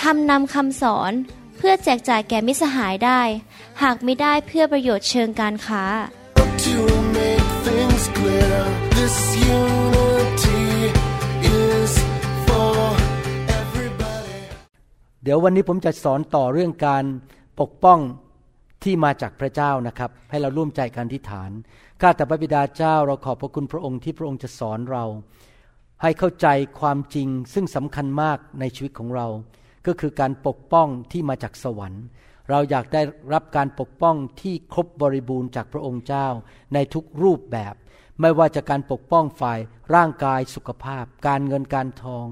ทำนำคำสอนเพื่อแจกจ่ายแก่มิสหายได้ หากไม่ได้เพื่อประโยชน์เชิงการค้า To make things clear, this unity is for everybody. เดี๋ยววันนี้ผมจะสอนต่อเรื่องการปกป้องที่มาจากพระเจ้านะครับ ให้เราร่วมใจกันอธิษฐาน ข้าแต่พระบิดาเจ้าเราขอบพระคุณพระองค์ที่พระองค์จะสอนเรา ให้เข้าใจความจริงซึ่งสำคัญมากในชีวิตของเรา ก็คือการปกป้องที่มาจากสวรรค์ เราอยากได้รับการปกป้องที่ครบบริบูรณ์จากพระองค์เจ้าในทุกรูปแบบ ไม่ว่าจะการปกป้องฝ่ายร่างกายสุขภาพ การเงินการทอง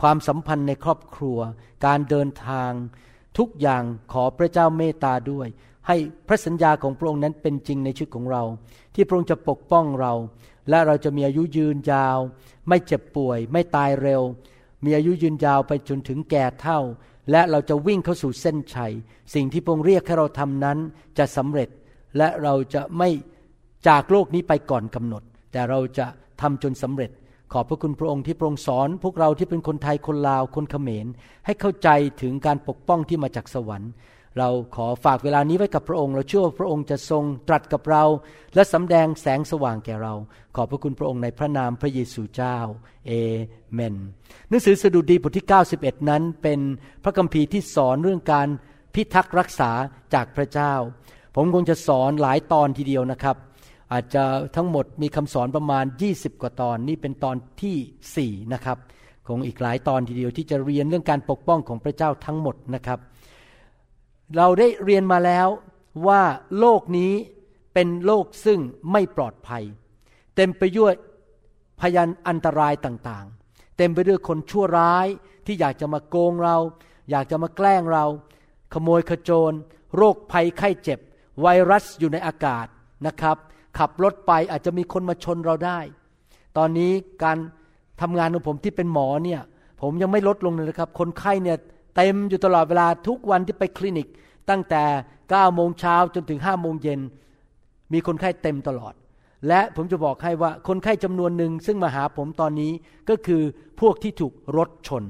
ความสัมพันธ์ในครอบครัว การเดินทาง ทุกอย่างขอพระเจ้าเมตตาด้วย ให้พระสัญญาของพระองค์นั้นเป็นจริงในชีวิตของเรา ที่พระองค์จะปกป้องเรา และเราจะมีอายุยืนยาว ไม่เจ็บป่วย ไม่ตายเร็ว มีอายุยืนยาวไปจนถึงแก่เท่า และเราจะวิ่งเข้าสู่เส้นชัย สิ่งที่พระองค์เรียกให้เราทำนั้นจะสำเร็จ และเราจะไม่จากโลกนี้ไปก่อนกำหนด แต่เราจะทำจนสำเร็จ ขอบพระคุณพระองค์ที่พระองค์สอน พวกเราที่เป็นคนไทยคนลาวคนเขมร ให้เข้าใจถึงการปกป้องที่มาจากสวรรค์ เราขอฝากเวลานี้ไว้กับพระองค์ เราเชื่อว่าพระองค์จะทรงตรัสกับเรา และสำแดงแสงสว่างแก่เรา ขอบพระคุณพระองค์ในพระนามพระเยซูเจ้า เอเมน หนังสือสดุดีบทที่ 91 นั้นเป็นพระคัมภีร์ที่สอนเรื่องการพิทักษ์รักษาจากพระเจ้า ผมคงจะสอนหลายตอนทีเดียวนะครับ อาจจะทั้งหมดมีคำสอนประมาณ 20 กว่าตอน นี่เป็นตอนที่4นะครับ คงอีกหลายตอนทีเดียวที่จะเรียนเรื่องการปกป้องของพระเจ้าทั้งหมดนะครับ เราได้เรียนมาแล้วว่าโลกนี้เป็นโลกซึ่งไม่ปลอดภัย เต็มไปด้วยพยันอันตรายต่างๆ เต็มไปด้วยคนชั่วร้ายที่อยากจะมาโกงเรา อยากจะมาแกล้งเรา ขโมยขโจร โรคภัยไข้เจ็บ ไวรัสอยู่ในอากาศนะครับ ขับรถไปอาจจะมีคนมาชนเราได้ ตอนนี้การทำงานของผมที่เป็นหมอเนี่ยผมยังไม่ลดลงเลยนะครับ คนไข้เนี่ย เต็มอยู่ตลอดเวลาทุกวันที่ไปคลินิก ตั้งแต่9โมงเช้าจนถึง5โมงเย็น มีคนไข้เต็มตลอด และผมจะบอกให้ว่าคนไข้จำนวนหนึ่งซึ่งมาหาผมตอนนี้ก็คือพวกที่ถูกรถชน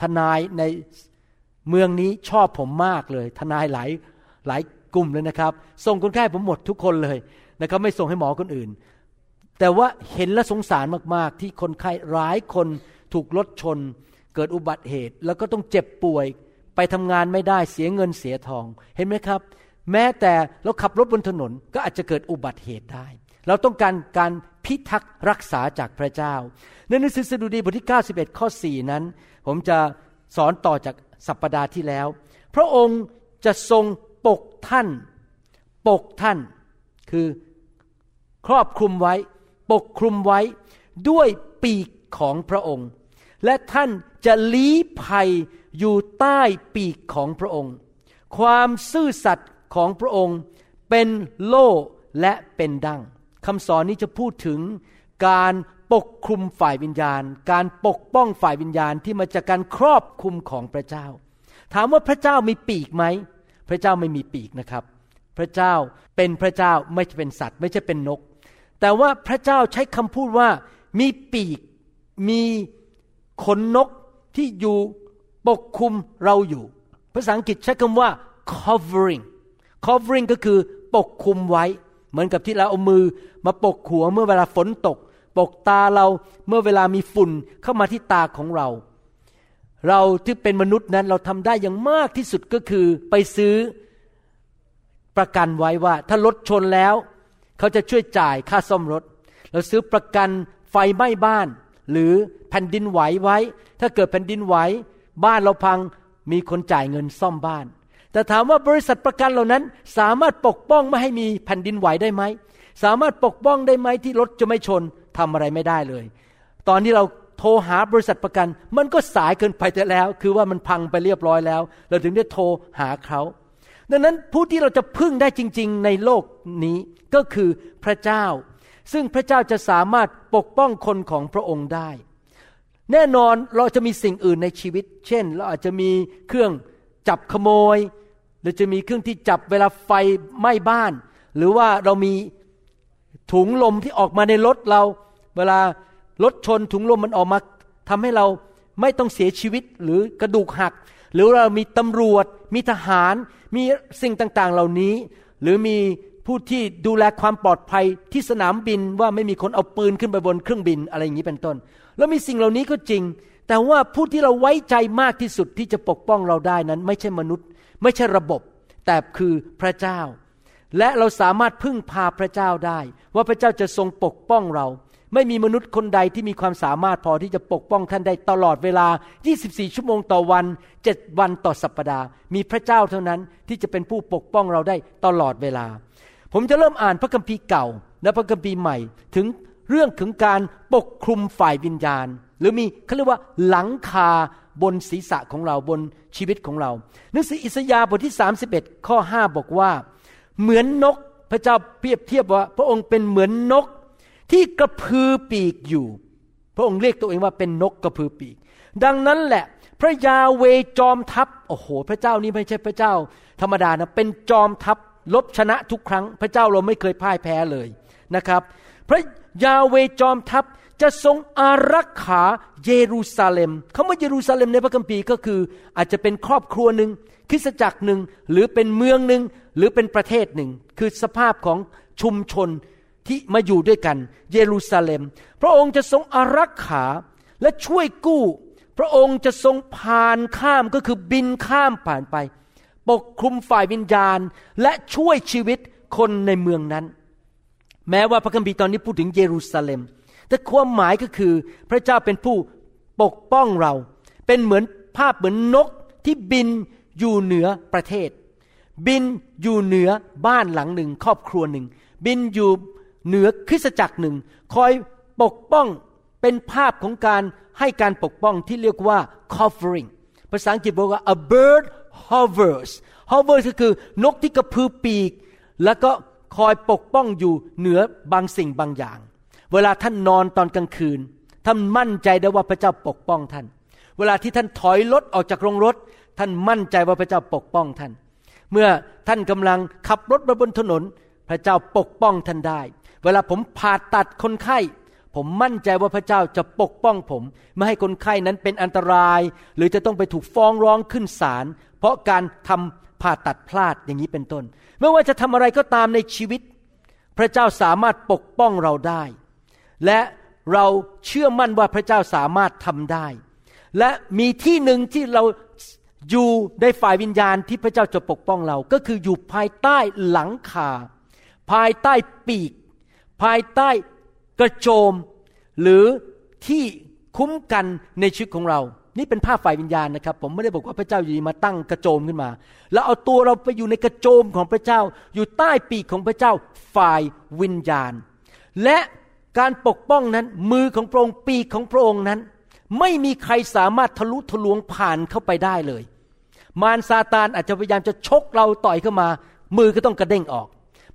ทนายในเมืองนี้ชอบผมมากเลย ทนายหลายหลายกลุ่มเลยนะครับ ส่งคนไข้ผมหมดทุกคนเลยนะครับไม่ส่งให้หมอคนอื่น แต่ว่าเห็นและสงสารมากๆ ที่คนไข้หลายคนถูกรถชน เกิดอุบัติเหตุ แล้วก็ต้องเจ็บป่วย ไปทำงานไม่ได้เสียเงินเสียทอง เห็นไหมครับ แม้แต่เราขับรถบนถนนก็อาจจะเกิดอุบัติเหตุได้ เราต้องการการพิทักษ์รักษาจากพระเจ้า ในหนังสือสดุดีบทที่ 91 ข้อ 4 นั้น ผมจะสอนต่อจากสัปปดาห์ที่แล้ว พระองค์จะทรงปกท่าน ปกท่าน คือครอบคลุมไว้ ปกคลุมไว้ด้วยปีกของพระองค์ และท่าน จะลี้ภัยอยู่ใต้ปีกของพระองค์ ความซื่อสัตย์ของพระองค์เป็นโล่และเป็นดังคำสอนนี้จะพูดถึงการปกคลุมฝ่ายวิญญาณ การปกป้องฝ่ายวิญญาณที่มาจากการครอบคลุมของพระเจ้า ถามว่าพระเจ้ามีปีกไหม พระเจ้าไม่มีปีกนะครับ พระเจ้าเป็นพระเจ้าไม่ใช่เป็นสัตว์ ไม่ใช่เป็นนก แต่ว่าพระเจ้าใช้คำพูดว่ามีปีก มีขนนก ที่อยู่ปกคลุมเราอยู่ ภาษาอังกฤษใช้คำว่า covering covering ก็คือปกคลุมไว้ เหมือนกับที่เราเอามือมาปกหัวเมื่อเวลาฝนตก ปกตาเราเมื่อเวลามีฝุ่นเข้ามาที่ตาของเรา เราที่เป็นมนุษย์นั้นเราทำได้อย่างมากที่สุดก็คือไปซื้อประกันไว้ว่า ถ้ารถชนแล้ว เขาจะช่วยจ่ายค่าซ่อมรถ เราซื้อประกันไฟไหม้บ้าน หรือแผ่นดินไหวไว้ ถ้าเกิดแผ่นดินไหวบ้านเราพังมีคนจ่ายเงินซ่อมบ้าน แต่ถามว่าบริษัทประกันเหล่านั้น สามารถปกป้องไม่ให้มีแผ่นดินไหวได้ไหมสามารถปกป้องได้ไหมที่รถจะไม่ชนทำอะไรไม่ได้เลย ตอนที่เราโทรหาบริษัทประกัน มันก็สายเกินไปแต่แล้ว คือว่ามันพังไปเรียบร้อยแล้ว เราถึงได้โทรหาเขาดังนั้นผู้ที่เราจะพึ่งได้จริง ๆ ในโลกนี้ก็คือพระเจ้า ซึ่งพระเจ้าจะสามารถปกป้องคนของพระองค์ได้ แน่นอนเราจะมีสิ่งอื่นในชีวิต เช่น เราอาจจะมีเครื่องจับขโมยหรือจะมีเครื่องที่จับเวลาไฟไหม้บ้าน หรือว่าเรามีถุงลมที่ออกมาในรถเรา เวลารถชนถุงลมมันออกมาทำให้เราไม่ต้องเสียชีวิตหรือกระดูกหัก หรือเรามีตำรวจ มีทหาร มีสิ่งต่างๆเหล่านี้ หรือมี ผู้ที่ดูแลความปลอดภัยที่สนามบินว่าไม่มีคนเอาปืนขึ้นไปบนเครื่องบินอะไรอย่างนี้เป็นต้น แล้วมีสิ่งเหล่านี้ก็จริง แต่ว่าผู้ที่เราไว้ใจมากที่สุดที่จะปกป้องเราได้นั้น ไม่ใช่มนุษย์ ไม่ใช่ระบบ แต่คือพระเจ้า และเราสามารถพึ่งพาพระเจ้าได้ ว่าพระเจ้าจะทรงปกป้องเรา ไม่มีมนุษย์คนใดที่มีความสามารถพอที่จะปกป้องท่านได้ตลอดเวลา 24 ชั่วโมงต่อวัน 7 วันต่อสัปปดาห์ มีพระเจ้าเท่านั้นที่จะเป็นผู้ปกป้องเราได้ตลอดเวลา ผมจะเริ่มอ่านพระคัมภีร์เก่า และพระคัมภีร์ใหม่ ถึงเรื่องถึงการปกคลุมฝ่ายวิญญาณ หรือมีเขาเรียกว่าหลังคาบนศีรษะของเราบนชีวิตของเรา หนังสืออิสยาห์บทที่ 31 ข้อ 5 บอกว่า เหมือนนกพระเจ้าเปรียบเทียบว่า พระองค์เป็นเหมือนนกที่กระพือปีกอยู่ พระองค์เรียกตัวเองว่าเป็นนกกระพือปีก ดังนั้นแหละ พระยาเวจอมทัพโอ้โห พระเจ้านี้ไม่ใช่พระเจ้า ธรรมดานะเป็นจอมทัพ ลบชนะทุกครั้ง พระเจ้าเราไม่เคยพ่ายแพ้เลยนะครับ พระยาเวจอมทัพจะทรงอารักขาเยรูซาเล็มคำว่าเยรูซาเล็มในพระคัมภีร์ก็คือ อาจจะเป็นครอบครัวหนึ่งคริสจักรหนึ่งหรือเป็นเมืองหนึ่งหรือเป็นประเทศหนึ่ง คือสภาพของชุมชนที่มาอยู่ด้วยกัน เยรูซาเล็ม พระองค์จะทรงอารักขาและช่วยกู้ พระองค์จะทรงผ่านข้ามก็คือบินข้ามผ่านไป ปกคลุมฝ่ายวิญญาณ และช่วยชีวิตคนในเมืองนั้น แม้ว่าพระคัมภีร์ตอนนี้พูดถึงเยรูซาเล็ม แต่ความหมายก็คือพระเจ้าเป็นผู้ปกป้องเรา เป็นเหมือนภาพเหมือนนกที่บินอยู่เหนือประเทศ บินอยู่เหนือบ้านหลังหนึ่งครอบครัวหนึ่ง บินอยู่เหนือคริสตจักรหนึ่ง คอยปกป้องเป็นภาพของการให้การปกป้องที่เรียกว่า covering ภาษาอังกฤษบอกว่า a bird hovers hovers ก็คือนกที่กระพือปีก แล้วก็คอยปกป้องอยู่เหนือบางสิ่งบางอย่าง เวลาท่านนอนตอนกลางคืน ท่านมั่นใจได้ว่าพระเจ้าปกป้องท่าน เวลาที่ท่านถอยรถออกจากโรงรถ ท่านมั่นใจว่าพระเจ้าปกป้องท่าน เมื่อท่านกำลังขับรถมาบนถนน พระเจ้าปกป้องท่านได้ เวลาผมผ่าตัดคนไข้ ผมมั่นใจว่าพระเจ้าจะปกป้องผม ไม่ให้คนไข้นั้นเป็นอันตราย หรือจะต้องไปถูกฟ้องร้องขึ้นศาลเพราะการทำผ่าตัดพลาดอย่างนี้เป็นต้น ไม่ว่าจะทำอะไรก็ตามในชีวิต พระเจ้าสามารถปกป้องเราได้ และเราเชื่อมั่นว่าพระเจ้าสามารถทำได้ และมีที่หนึ่งที่เราอยู่ในฝ่ายวิญญาณที่พระเจ้าจะปกป้องเรา ก็คืออยู่ภายใต้หลังคา ภายใต้ปีก ภายใต้ กระโจมหรือที่คุ้มกันในชีวิตของเรา นี่เป็นภาพฝ่ายวิญญาณนะครับ ผมไม่ได้บอกว่าพระเจ้าอยู่ดีมาตั้งกระโจมขึ้นมา แล้วเอาตัวเราไปอยู่ในกระโจมของพระเจ้า อยู่ใต้ปีกของพระเจ้าฝ่ายวิญญาณ และการปกป้องนั้นมือของพระองค์ปีกของพระองค์นั้น ไม่มีใครสามารถทะลุทะลวงผ่านเข้าไปได้เลย มารซาตานอาจจะพยายามจะชกเราต่อยเข้ามา มือก็ต้องกระเด้งออก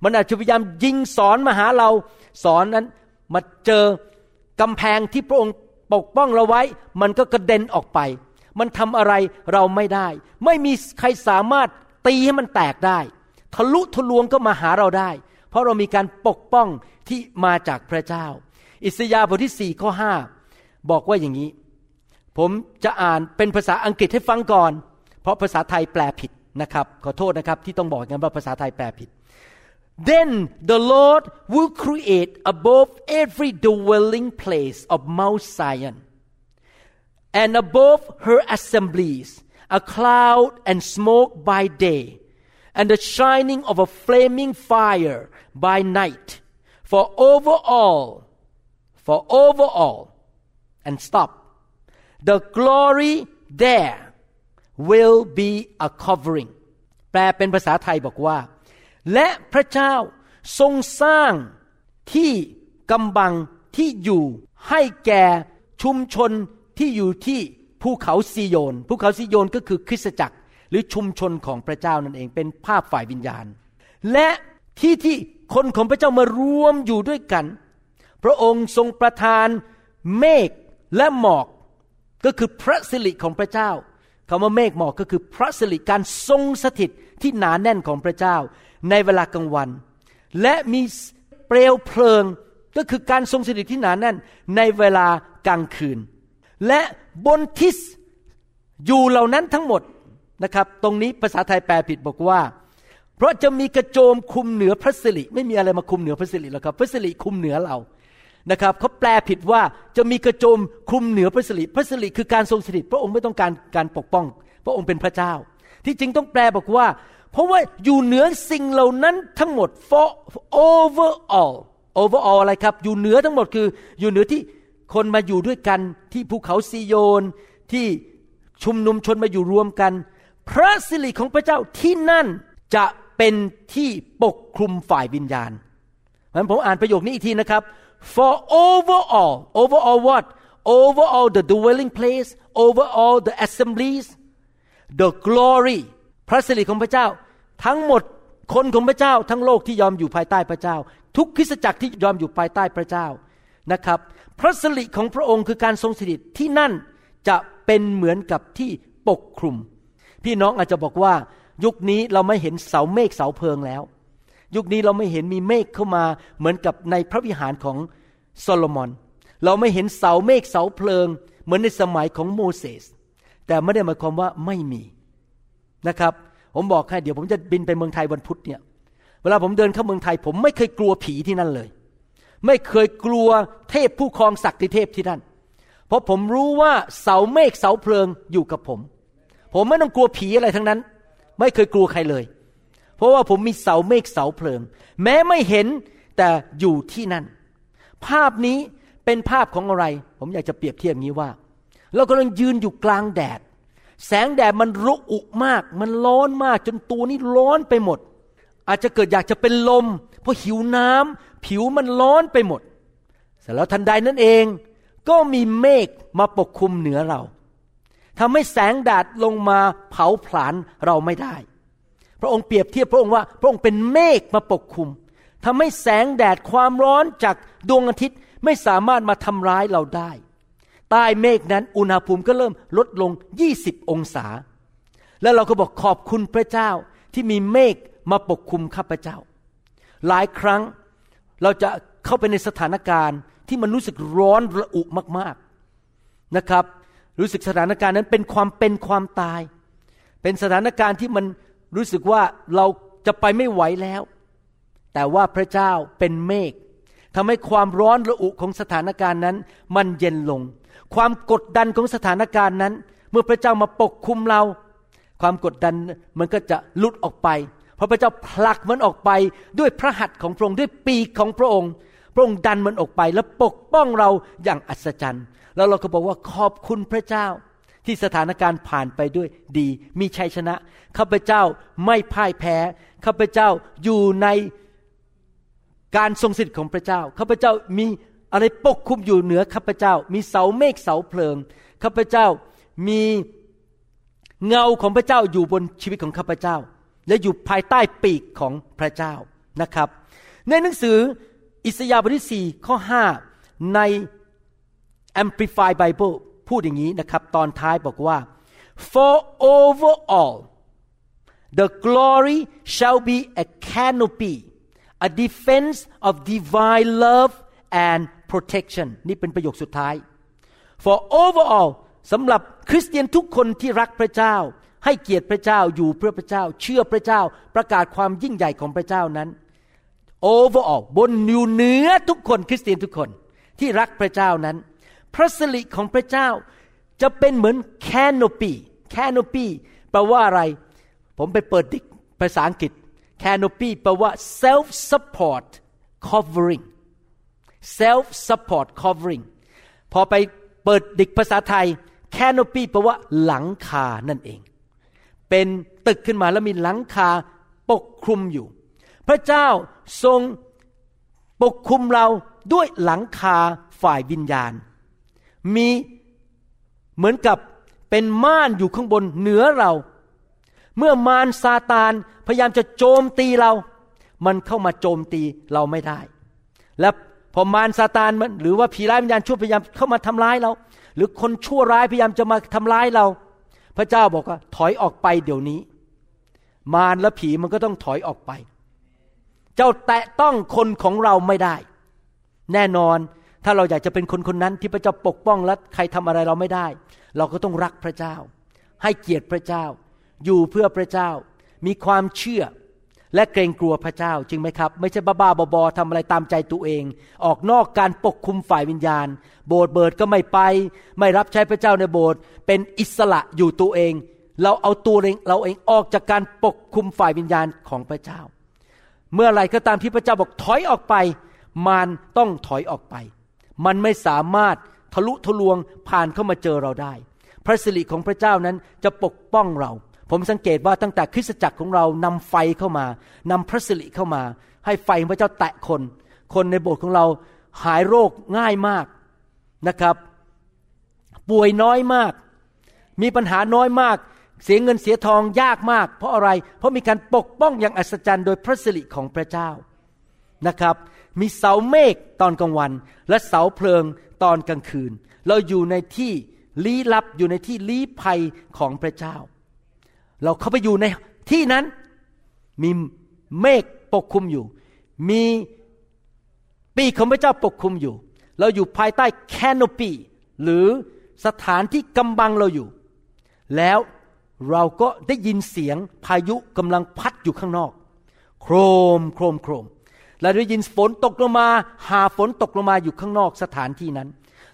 มันอาจจะพยายามยิงสอนมาหาเราสอนนั้น มาเจอกำแพงที่พระองค์ปกป้องเราไว้ มันก็กระเด็นออกไป มันทำอะไรเราไม่ได้ ไม่มีใครสามารถตีให้มันแตกได้ ทะลุทะลวงก็มาหาเราได้ เพราะเรามีการปกป้องที่มาจากพระเจ้า อิสยาห์บทที่สี่ข้อห้าบอกว่าอย่างนี้ ผมจะอ่านเป็นภาษาอังกฤษให้ฟังก่อน เพราะภาษาไทยแปลผิดนะครับ ขอโทษนะครับที่ต้องบอกงั้นว่าภาษาไทยแปลผิด Then the Lord will create above every dwelling place of Mount Zion and above her assemblies a cloud and smoke by day and the shining of a flaming fire by night for over all for over all and stop the glory there will be a covering แปลเป็นภาษาไทยบอกว่า และพระเจ้าทรงสร้างที่กำบังที่อยู่ให้แก่ชุมชนที่อยู่ที่ภูเขาซีโยน ภูเขาซีโยนก็คือคริสตจักรหรือชุมชนของพระเจ้านั่นเองเป็นภาพฝ่ายวิญญาณ และที่ที่คนของพระเจ้ามารวมอยู่ด้วยกัน พระองค์ทรงประทานเมฆและหมอกก็คือพระสิริของพระเจ้าคำว่าเมฆหมอกก็คือพระสิริการทรงสถิตที่หนาแน่นของพระเจ้า ในเวลากลางวัน และมีเปลวเพลิงก็คือการทรงสถิตที่หนาแน่นในเวลากลางคืน และบนทิศอยู่เหล่านั้นทั้งหมดนะครับ ตรงนี้ภาษาไทยแปลผิดบอกว่า เพราะจะมีกระโจมคุมเหนือพระสิริไม่มีอะไรมาคุมเหนือพระสิริหรอกครับพระสิริคุมเหนือเรานะครับเขาแปลผิดว่าจะมีกระโจมคุมเหนือพระสิริพระสิริคือการทรงสถิตพระองค์ไม่ต้องการการปกป้อง พระองค์เป็นพระเจ้า ที่จริงต้องแปลบอกว่า เพราะว่าอยู่เหนือสิ่งเหล่านั้นทั้งหมด for over all over all อะไรครับ อยู่เหนือทั้งหมดคือ อยู่เหนือที่คนมาอยู่ด้วยกันที่ภูเขาซีโยนที่ชุมนุมชนมาอยู่รวมกัน พระสิริของพระเจ้าที่นั่นจะเป็นที่ปกคลุมฝ่ายวิญญาณมันผมอ่านประโยคนี้อีกทีนะครับ for overall overall what overall the dwelling place overall the assemblies the glory พระสิริของพระเจ้า ทั้งหมดคนของพระเจ้า ทั้งโลกที่ยอมอยู่ภายใต้พระเจ้า ทุกคริสตจักรที่ยอมอยู่ภายใต้พระเจ้านะครับ พระสิริของพระองค์คือการทรงสถิตที่นั่นจะเป็นเหมือนกับที่ปกคลุม พี่น้องอาจจะบอกว่า ยุคนี้เราไม่เห็นเสาเมฆเสาเพลิงแล้ว ยุคนี้เราไม่เห็นมีเมฆเข้ามาเหมือนกับในพระวิหารของโซโลมอน เราไม่เห็นเสาเมฆเสาเพลิง เหมือนในสมัยของโมเสสแต่ไม่ได้หมายความว่าไม่มี นะครับ ผมบอกให้เดี๋ยวผมจะบินไปเมืองไทยวันพุธเนี่ย เวลาผมเดินเข้าเมืองไทย ผมไม่เคยกลัวผีที่นั่นเลย ไม่เคยกลัวเทพผู้ครองศักดิเทพที่นั่น เพราะผมรู้ว่าเสาเมฆเสาเพลิงอยู่กับผม ผมไม่ต้องกลัวผีอะไรทั้งนั้น ไม่เคยกลัวใครเลย เพราะว่าผมมีเสาเมฆเสาเพลิง แม้ไม่เห็นแต่อยู่ที่นั่น ภาพนี้เป็นภาพของอะไร ผมอยากจะเปรียบเทียบงี้ว่า เรากำลังยืนอยู่กลางแดด แสงแดดมันรุอุมาก มันร้อนมากจนตัวนี้ร้อนไปหมด อาจจะเกิดอยากจะเป็นลม เพราะหิวน้ำผิวมันร้อนไปหมด เสร็จแล้วทันใดนั้นเอง ก็มีเมฆมาปกคลุมเหนือเราทำให้แสงแดดลงมาเผาผลาญเราไม่ได้ พระองค์เปรียบเทียบพระองค์ว่า พระองค์เป็นเมฆมาปกคลุมทำให้แสงแดดความร้อนจากดวงอาทิตย์ไม่สามารถมาทำร้ายเราได้ ใต้เมฆนั้นอุณหภูมิก็เริ่มลดลง 20 องศา แล้วเราก็บอกขอบคุณพระเจ้าที่มีเมฆมาปกคลุมข้าพเจ้า หลายครั้งเราจะเข้าไปในสถานการณ์ที่มันรู้สึกร้อนระอุมากๆนะครับ รู้สึกสถานการณ์นั้นเป็นความเป็นความตาย เป็นสถานการณ์ที่มันรู้สึกว่าเราจะไปไม่ไหวแล้ว แต่ว่าพระเจ้าเป็นเมฆทำให้ความร้อนระอุของสถานการณ์นั้น มันเย็นลง ความกดดันของสถานการณ์นั้น เมื่อพระเจ้ามาปกคุมเรา ความกดดันมันก็จะลุดออกไป เพราะพระเจ้าผลักมันออกไปด้วยพระหัตถ์ของพระองค์ด้วยปีกของพระองค์ พระองค์ดันมันออกไปแล้วปกป้องเราอย่างอัศจรรย์ แล้วเราก็บอกว่าขอบคุณพระเจ้า ที่สถานการณ์ผ่านไปด้วยดี มีชัยชนะข้าพเจ้าไม่พ่ายแพ้ข้าพเจ้าอยู่ในการทรงสิทธิ์ของพระเจ้าข้าพเจ้ามี อะไรปกคุมอยู่เหนือข้าพเจ้า มีเสาเมฆเสาเพลิงข้าพเจ้ามีเงาของพระเจ้าอยู่บนชีวิตของข้าพเจ้า และอยู่ภายใต้ปีกของพระเจ้านะครับ ในหนังสืออิสยาห์บทที่ 4 ข้อ 5 ใน Amplified Bible พูดอย่างนี้นะครับ ตอนท้ายบอกว่า for over all the glory shall be a canopy a defense of divine love and protection นี่เป็นประโยคสุดท้าย for overall สำหรับคริสเตียนทุกคนที่รักพระเจ้า ให้เกียรติพระเจ้าอยู่เพื่อพระเจ้า เชื่อพระเจ้า ประกาศความยิ่งใหญ่ของพระเจ้านั้น overall บนอยู่เหนือทุกคนคริสเตียนทุกคนที่รักพระเจ้านั้น พระสิริของพระเจ้าจะเป็นเหมือน canopy canopy แปลว่าอะไร ผมไปเปิดดิกภาษาอังกฤษ canopy แปลว่า self support covering self support covering พอไปเปิดดิกภาษาไทย canopy แปลว่าหลังคานั่นเอง เป็นตึกขึ้นมาแล้วมีหลังคาปกคลุมอยู่ พระเจ้าทรงปกคลุมเราด้วยหลังคาฝ่ายวิญญาณ มีเหมือนกับเป็นม่านอยู่ข้างบนเหนือเรา เมื่อมารซาตานพยายามจะโจมตีเรา มันเข้ามาโจมตีเราไม่ได้ และ อมารซาตานมันหรือว่าผีร้ายวิญญาณชั่วพยายามเข้ามาทำร้ายเรา หรือคนชั่วร้ายพยายามจะมาทำร้ายเรา พระเจ้าบอกว่าถอยออกไปเดี๋ยวนี้ มารและผีมันก็ต้องถอยออกไป เจ้าแตะต้องคนของเราไม่ได้ แน่นอนถ้าเราอยากจะเป็นคนคนนั้นที่พระเจ้าปกป้องและใครทำอะไรเราไม่ได้ เราก็ต้องรักพระเจ้า ให้เกียรติพระเจ้า อยู่เพื่อพระเจ้า มีความเชื่อ และเกรงกลัวพระเจ้าจริงไหมครับ ไม่ใช่บ้าๆบอๆทำอะไรตามใจตัวเอง ออกนอกการปกคุมฝ่ายวิญญาณ โบสถ์เบิดก็ไม่ไป ไม่รับใช้พระเจ้าในโบสถ์เป็นอิสระอยู่ตัวเอง เราเอาตัวเองเราเองออกจากการปกคุมฝ่ายวิญญาณของพระเจ้า เมื่อไรก็ตามที่พระเจ้าบอกถอยออกไป มารต้องถอยออกไป มันไม่สามารถทะลุทะลวงผ่านเข้ามาเจอเราได้ พระสิริของพระเจ้านั้นจะปกป้องเรา ผมสังเกตว่าตั้งแต่คริสตจักรของเรานำไฟเข้ามานำพระสิริเข้ามา ให้ไฟของพระเจ้าแตะคน คนในโบสถ์ของเราหายโรคง่ายมากนะครับ ป่วยน้อยมาก มีปัญหาน้อยมาก เสียเงินเสียทองยากมาก เพราะอะไร เพราะมีการปกป้องอย่างอัศจรรย์โดยพระสิริของพระเจ้านะครับ มีเสาเมฆตอนกลางวัน และเสาเพลิงตอนกลางคืน เราอยู่ในที่ลี้ลับอยู่ในที่ลี้ภัยของพระเจ้า เราเข้าไปอยู่ในที่นั้น มีเมฆปกคลุมอยู่ มีปีกของพระเจ้าปกคลุมอยู่ เราอยู่ภายใต้แคนโนปีหรือสถานที่กำบังเราอยู่ แล้วเราก็ได้ยินเสียงพายุกำลังพัดอยู่ข้างนอก โครมโครมโครมเราได้ยินฝนตกลงมา หาฝนตกลงมาอยู่ข้างนอกสถานที่นั้น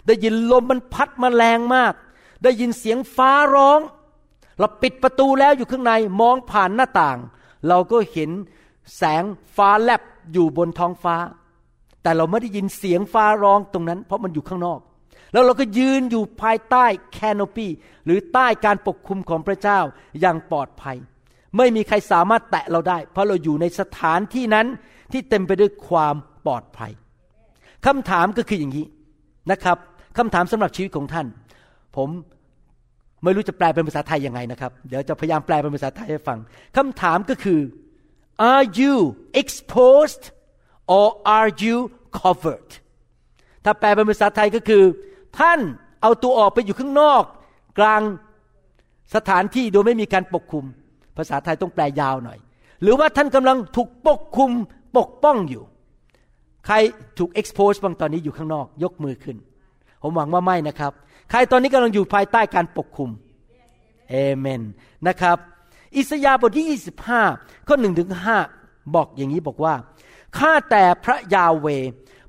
ได้ยินลมมันพัดมาแรงมาก ได้ยินเสียงฟ้าร้อง เราปิดประตูแล้วอยู่ข้างในมองผ่านหน้าต่าง เราก็เห็นแสงฟ้าแลบอยู่บนท้องฟ้า แต่เราไม่ได้ยินเสียงฟ้าร้องตรงนั้น เพราะมันอยู่ข้างนอก แล้วเราก็ยืนอยู่ภายใต้แคนโนปีหรือใต้การปกคุมของพระเจ้าอย่างปลอดภัย ไม่มีใครสามารถแตะเราได้ เพราะเราอยู่ในสถานที่นั้นที่เต็มไปด้วยความปลอดภัยคำถามก็คืออย่างนี้นะครับคำถามสำหรับชีวิตของท่าน ผม ไม่รู้จะแปลเป็นภาษาไทยยังไงนะครับ เดี๋ยวจะพยายามแปลเป็นภาษาไทยให้ฟังคำถามก็คือ are you exposed or are you covered ถ้าแปลเป็นภาษาไทยก็คือ ท่านเอาตัวออกไปอยู่ข้างนอก กลางสถานที่โดยไม่มีการปกคุม ภาษาไทยต้องแปลยาวหน่อย หรือว่าท่านกำลังถูกปกคุมปกป้องอยู่ ใครถูก expose บางตอนนี้อยู่ข้างนอก ยกมือขึ้น ผมหวังว่าไม่นะครับ ใครตอนนี้กำลังอยู่ภายใต้การปกคุมเอเมนนะครับ อิสยาห์บทที่ 25 ข้อ1ถึง5บอกอย่างนี้บอกว่า ข้าแต่พระยาเว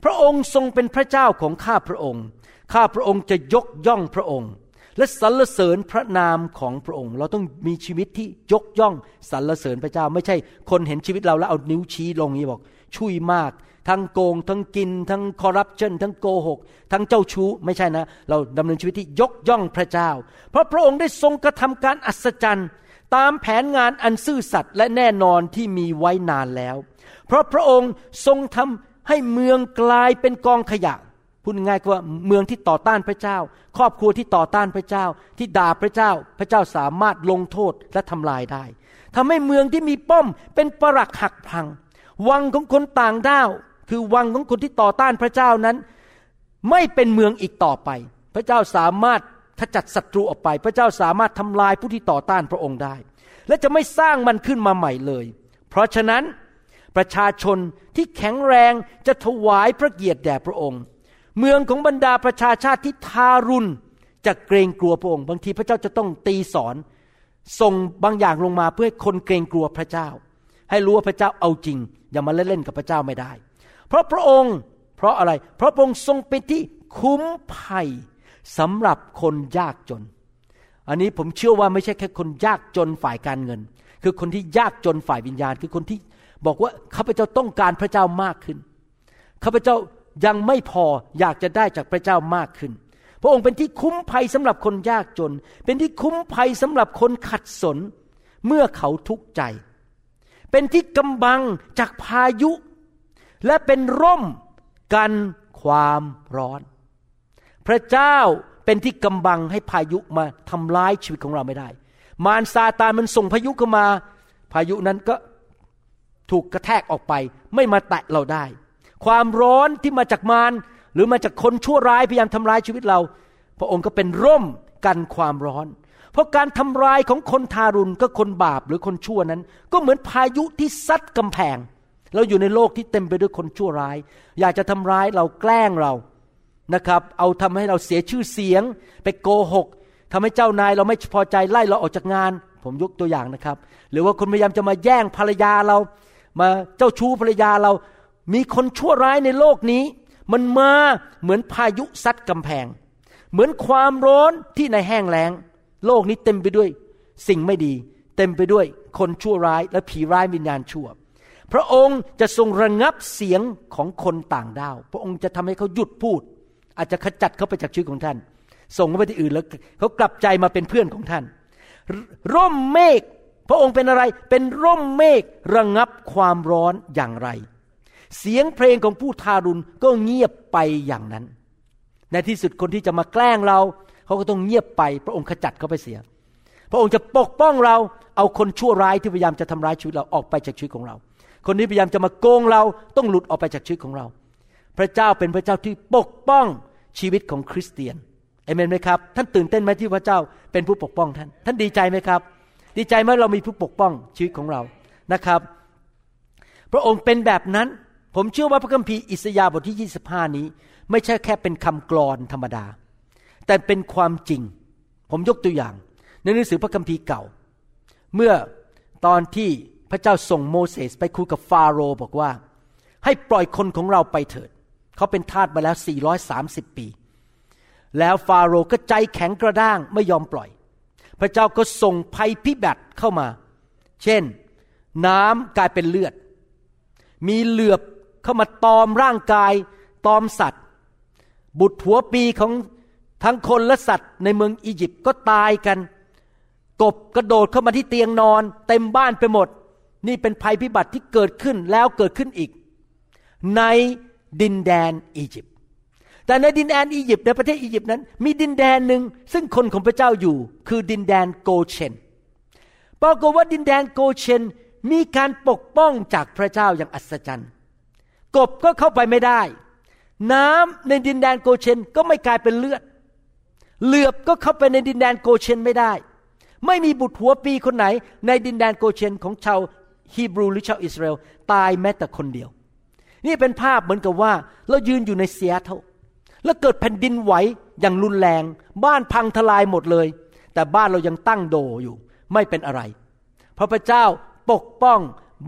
พระองค์ทรงเป็นพระเจ้าของข้าพระองค์ ข้าพระองค์จะยกย่องพระองค์ และสรรเสริญพระนามของพระองค์ เราต้องมีชีวิตที่ยกย่องสรรเสริญพระเจ้า ไม่ใช่คนเห็นชีวิตเราแล้วเอานิ้วชี้ลงนี้บอกชุยมาก ทั้งโกง ทั้งกิน ทั้งคอร์รัปชันทั้งโกหก ทั้งเจ้าชู้ ไม่ใช่นะ เราดำเนินชีวิตที่ยกย่องพระเจ้า เพราะพระองค์ได้ทรงกระทำการอัศจรรย์ ตามแผนงานอันซื่อสัตย์และแน่นอนที่มีไว้นานแล้ว เพราะพระองค์ทรงทำให้เมืองกลายเป็นกองขยะพูดง่ายๆว่าเมืองที่ต่อต้านพระเจ้า ครอบครัวที่ต่อต้านพระเจ้า ที่ด่าพระเจ้า พระเจ้าสามารถลงโทษและทำลายได้ทำให้เมืองที่มีป้อมเป็นปรักหักพัง วังของคนต่างด้าว คือวังของคนที่ต่อต้านพระเจ้านั้น ไม่เป็นเมืองอีกต่อไป พระเจ้าสามารถขจัดศัตรูออกไป พระเจ้าสามารถทำลายผู้ที่ต่อต้านพระองค์ได้ และจะไม่สร้างมันขึ้นมาใหม่เลย เพราะฉะนั้นประชาชนที่แข็งแรงจะถวายพระเกียรติแด่พระองค์ เมืองของบรรดาประชาชาติที่ทารุณจะเกรงกลัวพระองค์ บางทีพระเจ้าจะต้องตีสอนส่งบางอย่างลงมาเพื่อให้คนเกรงกลัวพระเจ้า ให้รู้ว่าพระเจ้าเอาจริง อย่ามาเล่นๆกับพระเจ้าไม่ได้ เพราะพระองค์ เพราะอะไร เพราะพระองค์ทรงเป็นที่คุ้มภัยสำหรับคนยากจน อันนี้ผมเชื่อว่าไม่ใช่แค่คนยากจนฝ่ายการเงิน คือคนที่ยากจนฝ่ายวิญญาณ คือคนที่บอกว่าข้าพเจ้าต้องการพระเจ้ามากขึ้นข้าพเจ้ายังไม่พออยากจะได้จากพระเจ้ามากขึ้น พระองค์เป็นที่คุ้มภัยสำหรับคนยากจน เป็นที่คุ้มภัยสำหรับคนขัดสน เมื่อเขาทุกข์ใจ เป็นที่กำบังจากพายุ และเป็นร่มกันความร้อน พระเจ้าเป็นที่กำบังให้พายุมาทำร้ายชีวิตของเราไม่ได้ มารซาตานมันส่งพายุเข้ามา พายุนั้นก็ถูกกระแทกออกไป ไม่มาแตะเราได้ ความร้อนที่มาจากมารหรือมาจากคนชั่วร้ายพยายามทำร้ายชีวิตเรา พระองค์ก็เป็นร่มกันความร้อน เพราะการทำลายของคนทารุณก็คนบาปหรือคนชั่วนั้น ก็เหมือนพายุที่ซัดกำแพง เราอยู่ในโลกที่เต็มไปด้วยคนชั่วร้าย อยากจะทำร้ายเราแกล้งเรานะครับ เอาทำให้เราเสียชื่อเสียง ไปโกหกทำให้เจ้านายเราไม่พอใจไล่เราออกจากงาน ผมยกตัวอย่างนะครับ หรือว่าคนพยายามจะมาแย่งภรรยาเรา มาเจ้าชู้ภรรยาเรา มีคนชั่วร้ายในโลกนี้ มันมาเหมือนพายุซัดกำแพง เหมือนความร้อนที่ในแห้งแล้ง โลกนี้เต็มไปด้วยสิ่งไม่ดี เต็มไปด้วยคนชั่วร้ายและผีร้ายวิญญาณชั่ว พระองค์จะทรงระงับเสียงของคนต่างด้าว พระองค์จะทำให้เขาหยุดพูด อาจจะขจัดเขาไปจากชีวิตของท่าน ส่งเขาไปที่อื่นแล้วเขากลับใจมาเป็นเพื่อนของท่าน ร่มเมฆพระองค์เป็นอะไร เป็นร่มเมฆระงับความร้อนอย่างไร เสียงเพลงของผู้ทารุณก็เงียบไปอย่างนั้น ในที่สุดคนที่จะมาแกล้งเรา เขาก็ต้องเงียบไป พระองค์ขจัดเขาไปเสีย พระองค์จะปกป้องเรา เอาคนชั่วร้ายที่พยายามจะทำร้ายชีวิตเราออกไปจากชีวิตของเรา คนที่พยายามจะมาโกงเราต้องหลุดออกไปจากชีวิตของเรา พระเจ้าเป็นพระเจ้าที่ปกป้องชีวิตของคริสเตียนเอเมนไหมครับ ท่านตื่นเต้นไหมที่พระเจ้าเป็นผู้ปกป้องท่าน ท่านดีใจไหมครับ ดีใจเมื่อเรามีผู้ปกป้องชีวิตของเรานะครับ พระองค์เป็นแบบนั้น ผมเชื่อว่าพระคัมภีร์อิสยาห์บทที่ 25 นี้ ไม่ใช่แค่เป็นคำกลอนธรรมดา แต่เป็นความจริง ผมยกตัวอย่าง ในหนังสือพระคัมภีร์เก่า เมื่อตอนที่ พระเจ้าส่งโมเสสไปคุยกับฟาโรห์บอกว่า ให้ปล่อยคนของเราไปเถิด เขาเป็นทาสมาแล้ว 430 ปี แล้วฟาโรห์ก็ใจแข็งกระด้างไม่ยอมปล่อย พระเจ้าก็ส่งภัยพิบัติเข้ามา เช่น น้ำกลายเป็นเลือด มีเหลือบเข้ามาตอมร่างกาย ตอมสัตว์ บุตรหัวปีของทั้งคนและสัตว์ในเมืองอียิปต์ก็ตายกัน กบกระโดดเข้ามาที่เตียงนอน เต็มบ้านไปหมด นี่เป็นภัยพิบัติที่เกิดขึ้นแล้วเกิดขึ้นอีก ในดินแดนอียิปต์แต่ในดินแดนอียิปต์ในประเทศอียิปต์นั้น มีดินแดนหนึ่งซึ่งคนของพระเจ้าอยู่ คือดินแดนโกเชนปรากฏว่าดินแดนโกเชนมีการปกป้องจากพระเจ้าอย่างอัศจรรย์ กบก็เข้าไปไม่ได้ น้ำในดินแดนโกเชนก็ไม่กลายเป็นเลือด เหลือบก็เข้าไปในดินแดนโกเชนไม่ได้ ไม่มีบุตรหัวปีคนไหน ในดินแดนโกเชนของชาว ฮีบรูหรือชาวอิสราเอลตายแม้แต่คนเดียว นี่เป็นภาพเหมือนกับว่า เรายืนอยู่ในเซียเท่าแล้วเกิดแผ่นดินไหวอย่างรุนแรง บ้านพังทลายหมดเลย แต่บ้านเรายังตั้งโดอยู่ไม่เป็นอะไร พระพเจ้าปกป้อง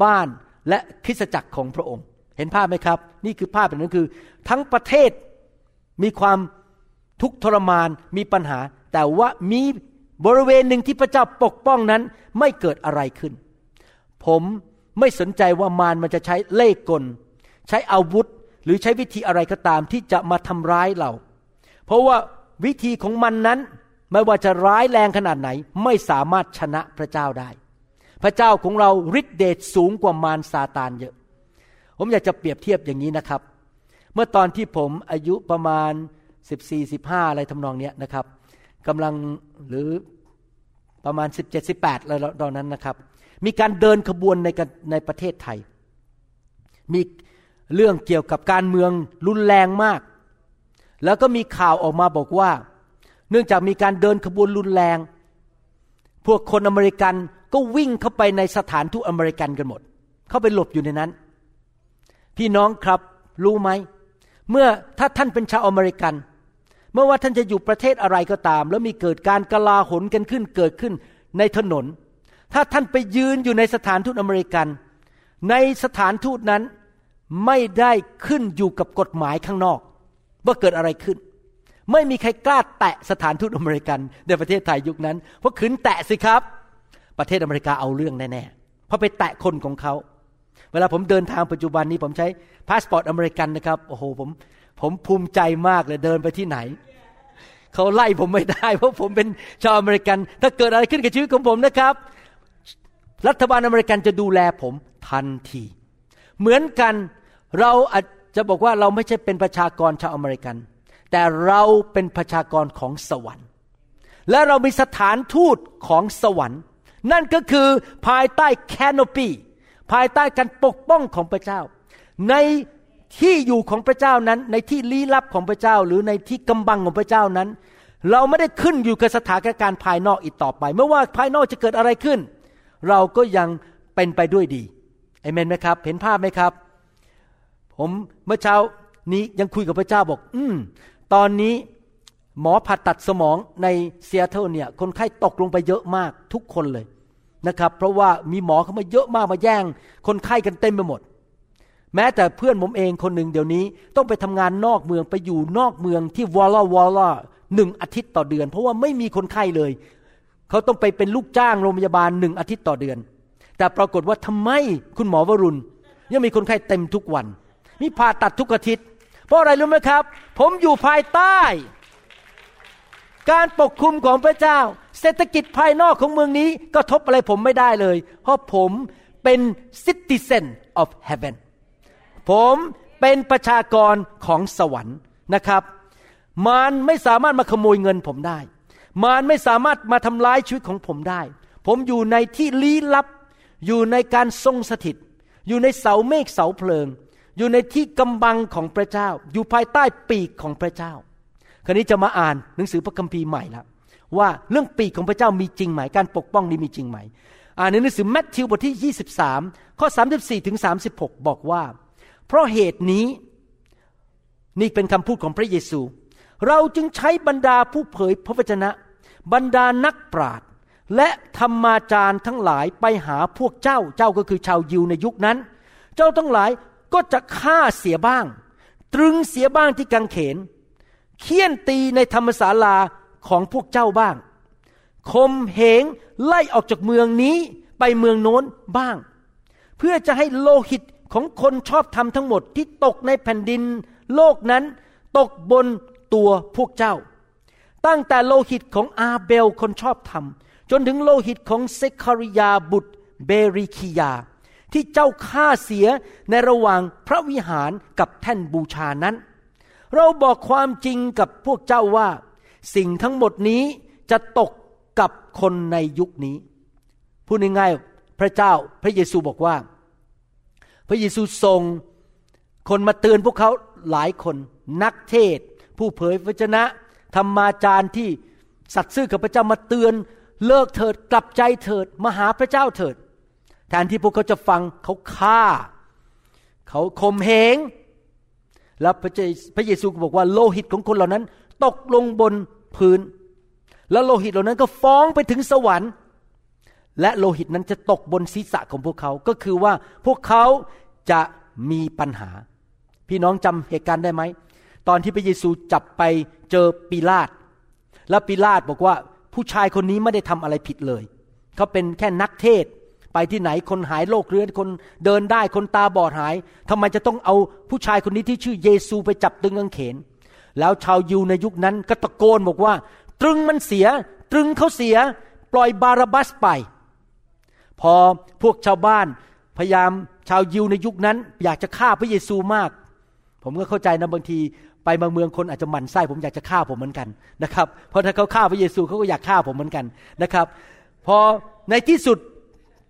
บ้านและคริสตจักรของพระองค์ เห็นภาพไหมครับ นี่คือภาพแบบนั้นคือ ทั้งประเทศมีความทุกข์ทรมานมีปัญหา แต่ว่ามีบริเวณหนึ่งที่พระเจ้าปกป้องนั้นไม่เกิดอะไรขึ้น ผมไม่สนใจว่ามารมันจะใช้เล่กล ใช้อาวุธหรือใช้วิธีอะไรก็ตามที่จะมาทำร้ายเรา เพราะว่าวิธีของมันนั้นไม่ว่าจะร้ายแรงขนาดไหน ไม่สามารถชนะพระเจ้าได้ พระเจ้าของเราฤทธิเดชสูงกว่ามารซาตานเยอะ ผมอยากจะเปรียบเทียบอย่างนี้นะครับ เมื่อตอนที่ผมอายุประมาณ 14 15 อะไรทำนองเนี้ยนะครับกำลังหรือประมาณ 17 18อะไรตอนนั้นนะครับ มีการเดินขบวนในในประเทศไทย มีเรื่องเกี่ยวกับการเมืองรุนแรงมาก แล้วก็มีข่าวออกมาบอกว่า เนื่องจากมีการเดินขบวนรุนแรง พวกคนอเมริกันก็วิ่งเข้าไปในสถานทูตอเมริกันกันหมด เข้าไปหลบอยู่ในนั้น พี่น้องครับรู้ไหม เมื่อถ้าท่านเป็นชาวอเมริกัน เมื่อว่าท่านจะอยู่ประเทศอะไรก็ตาม แล้วมีเกิดการกลาหนกันขึ้นเกิดขึ้นในถนน ถ้าท่านไปยืนอยู่ในสถานทูตอเมริกัน ในสถานทูตนั้นไม่ได้ขึ้นอยู่กับกฎหมายข้างนอก ว่าเกิดอะไรขึ้น ไม่มีใครกล้าแตะสถานทูตอเมริกัน ในประเทศไทยยุคนั้น เพราะขืนแตะสิครับ ประเทศอเมริกาเอาเรื่องแน่ๆเพราะไปแตะคนของเขาเวลาผมเดินทางปัจจุบันนี้ผมใช้พาสปอร์ตอเมริกันนะครับโอ้โหผมผมภูมิใจมากเลยเดินไปที่ไหนเขาไล่ผมไม่ได้ เพราะผมเป็นชาวอเมริกัน ถ้าเกิดอะไรขึ้นกับชีวิตของผมนะครับ รัฐบาลอเมริกันจะดูแลผมทันที เหมือนกันเราอาจจะบอกว่าเราไม่ใช่เป็นประชากรชาวอเมริกัน แต่เราเป็นประชากรของสวรรค์ และเรามีสถานทูตของสวรรค์ นั่นก็คือภายใต้แคนโนปีภายใต้การปกป้องของพระเจ้า ในที่อยู่ของพระเจ้านั้น ในที่ลี้ลับของพระเจ้า หรือในที่กำบังของพระเจ้านั้น เราไม่ได้ขึ้นอยู่กับสถานการณ์ภายนอกอีกต่อไป ไม่ว่าภายนอกจะเกิดอะไรขึ้น เราก็ยังเป็นไปด้วยดีเอเมนไหมครับ เห็นภาพไหมครับ ผมเมื่อเช้านี้ยังคุยกับพระเจ้าบอก อืมตอนนี้หมอผ่าตัดสมองในเซียเทิลเนี่ย คนไข้ตกลงไปเยอะมากทุกคนเลยนะครับ เพราะว่ามีหมอเข้ามาเยอะมากมาแย่ง คนไข้กันเต็มไปหมด แม้แต่เพื่อนผมเองคนหนึ่งเดี๋ยวนี้ต้องไปทำงานนอกเมืองไปอยู่นอกเมืองที่วอลล่าวอลล่าหนึ่งอาทิตย์ต่อเดือน เพราะว่าไม่มีคนไข้เลย เขาต้องไปเป็นลูกจ้างโรงพยาบาลหนึ่งอาทิตย์ต่อเดือน แต่ปรากฏว่าทำไมคุณหมอวรุณ ยังมีคนไข้เต็มทุกวัน มีผ่าตัดทุกอาทิตย์ เพราะอะไรรู้ไหมครับ ผมอยู่ภายใต้ การปกคุมของพระเจ้า เศรษฐกิจภายนอกของเมืองนี้ก็ทบอะไรผมไม่ได้เลย เพราะผมเป็น citizen of heaven ผมเป็นประชากรของสวรรค์นะครับ มารไม่สามารถมาขโมยเงินผมได้ มารไม่สามารถมาทำร้ายชีวิตของผมได้ ผมอยู่ในที่ลี้ลับ อยู่ในการทรงสถิต อยู่ในเสาเมฆเสาเพลิง อยู่ในที่กำบังของพระเจ้า อยู่ภายใต้ปีกของพระเจ้า คราวนี้จะมาอ่านหนังสือพระคัมภีร์ใหม่ล้วว่าเรื่องปีกของพระเจ้ามีจริงไหม การปกป้องนี้มีจริงไหม อ่านในหนังสือแมทธิวบทที่ 23 ข้อ 34ถึง36 บอกว่า เพราะเหตุนี้นี่เป็นคำพูดของพระเยซู เราจึงใช้บรรดาผู้เผยพระวจนะ บรรดานักปราชญ์และธรรมาจารย์ทั้งหลายไปหาพวกเจ้าเจ้าก็คือชาวยิวในยุคนั้น เจ้าทั้งหลายก็จะฆ่าเสียบ้าง ตรึงเสียบ้างที่กังเขนเคี่ยนตีในธรรมศาลาของพวกเจ้าบ้าง คมเหงไล่ออกจากเมืองนี้ไปเมืองโน้นบ้าง เพื่อจะให้โลหิตของคนชอบธรรมทั้งหมดที่ตกในแผ่นดิน โลกนั้นตกบน ตัวพวกเจ้า ตั้งแต่โลหิตของอาเบลคนชอบธรรม จนถึงโลหิตของเซคาริยาบุตรเบริคิยา ที่เจ้าฆ่าเสียในระหว่างพระวิหารกับแท่นบูชานั้น เราบอกความจริงกับพวกเจ้าว่า สิ่งทั้งหมดนี้จะตกกับคนในยุคนี้พูดง่ายๆพระเจ้าพระเยซูบอกว่า พระเยซูทรงคนมาเตือนพวกเขาหลายคนนักเทศ ผู้เผยพระชนะธรรมาจารย์ที่สัตย์ซื่อกับพระเจ้ามาเตือน เลิกเถิดกลับใจเถิดมาหาพระเจ้าเถิด แทนที่พวกเขาจะฟังเขาฆ่า เขาข่มเหงแล้วพระเจพระเยซูก็บอกว่าโลหิตของคนเหล่านั้น ตกลงบนพื้น แล้วโลหิตเหล่านั้นก็ฟ้องไปถึงสวรรค์ และโลหิตนั้นจะตกบนศีรษะของพวกเขา ก็คือว่าพวกเขาจะมีปัญหา พี่น้องจำเหตุการณ์ได้ไหม ตอนที่พระเยซูจับไปเจอปีลาต แล้วปีลาตบอกว่าผู้ชายคนนี้ไม่ได้ทำอะไรผิดเลย เขาเป็นแค่นักเทศ ไปที่ไหนคนหายโรคเรื้อนคนเดินได้คนตาบอดหายทำไมจะต้องเอาผู้ชายคนนี้ที่ชื่อเยซูไปจับตึงกางเขน แล้วชาวยิวในยุคนั้นก็ตะโกนบอกว่า ตรึงมันเสีย ตรึงเขาเสีย ปล่อยบาราบัสไป พอพวกชาวบ้านพยายามชาวยิวในยุคนั้น อยากจะฆ่าพระเยซูมาก ผมก็เข้าใจนะบางที ไปบางเมืองคนอาจจะหมั่นไส้ผมอยากจะฆ่าผมเหมือนกันนะครับ เพราะถ้าเขาฆ่าพระเยซูเขาก็อยากฆ่าผมเหมือนกันนะครับ พอในที่สุด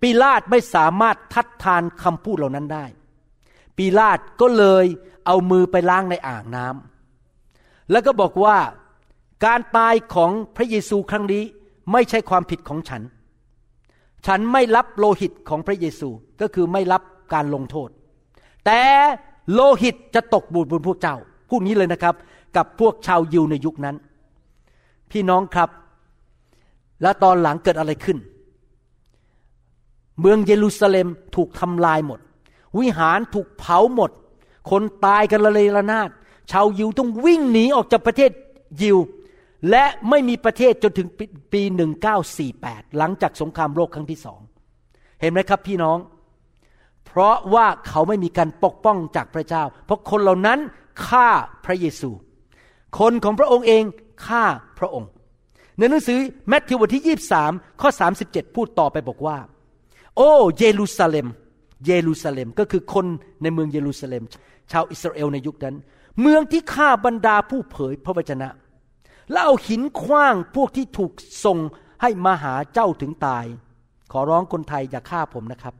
ปีลาตไม่สามารถทัดทานคำพูดเหล่านั้นได้ ปีลาตก็เลยเอามือไปล้างในอ่างน้ำแล้วก็บอกว่าการตายของพระเยซูครั้งนี้ไม่ใช่ความผิดของฉัน ฉันไม่รับโลหิตของพระเยซูก็คือไม่รับการลงโทษ แต่โลหิตจะตกบูดบนพวกเจ้า พูดนี้เลยนะครับ กับพวกชาวยิวในยุคนั้น พี่น้องครับ แล้วตอนหลังเกิดอะไรขึ้น เมืองเยรูซาเล็มถูกทำลายหมด วิหารถูกเผาหมด คนตายกันละเลยระนาดชาวยิวต้องวิ่งหนีออกจากประเทศยิว และไม่มีประเทศจนถึงปี 1948 หลังจากสงครามโลกครั้งที่สองเห็นไหมครับพี่น้อง เพราะว่าเขาไม่มีการปกป้องจากพระเจ้า เพราะคนเหล่านั้น ฆ่าพระเยซู คนของพระองค์เองฆ่าพระองค์ ในหนังสือแมทธิวบทที่ 23 ข้อ 37 พูดต่อไปบอกว่า โอ้เยรูซาเล็ม เยรูซาเล็มก็คือคนในเมืองเยรูซาเล็ม ชาวอิสราเอลในยุคนั้น เมืองที่ฆ่าบรรดาผู้เผยพระวจนะแล้วเอาหินคว้างพวกที่ถูกส่งให้มาหาเจ้าถึงตาย ขอร้องคนไทยอย่าฆ่าผมนะครับ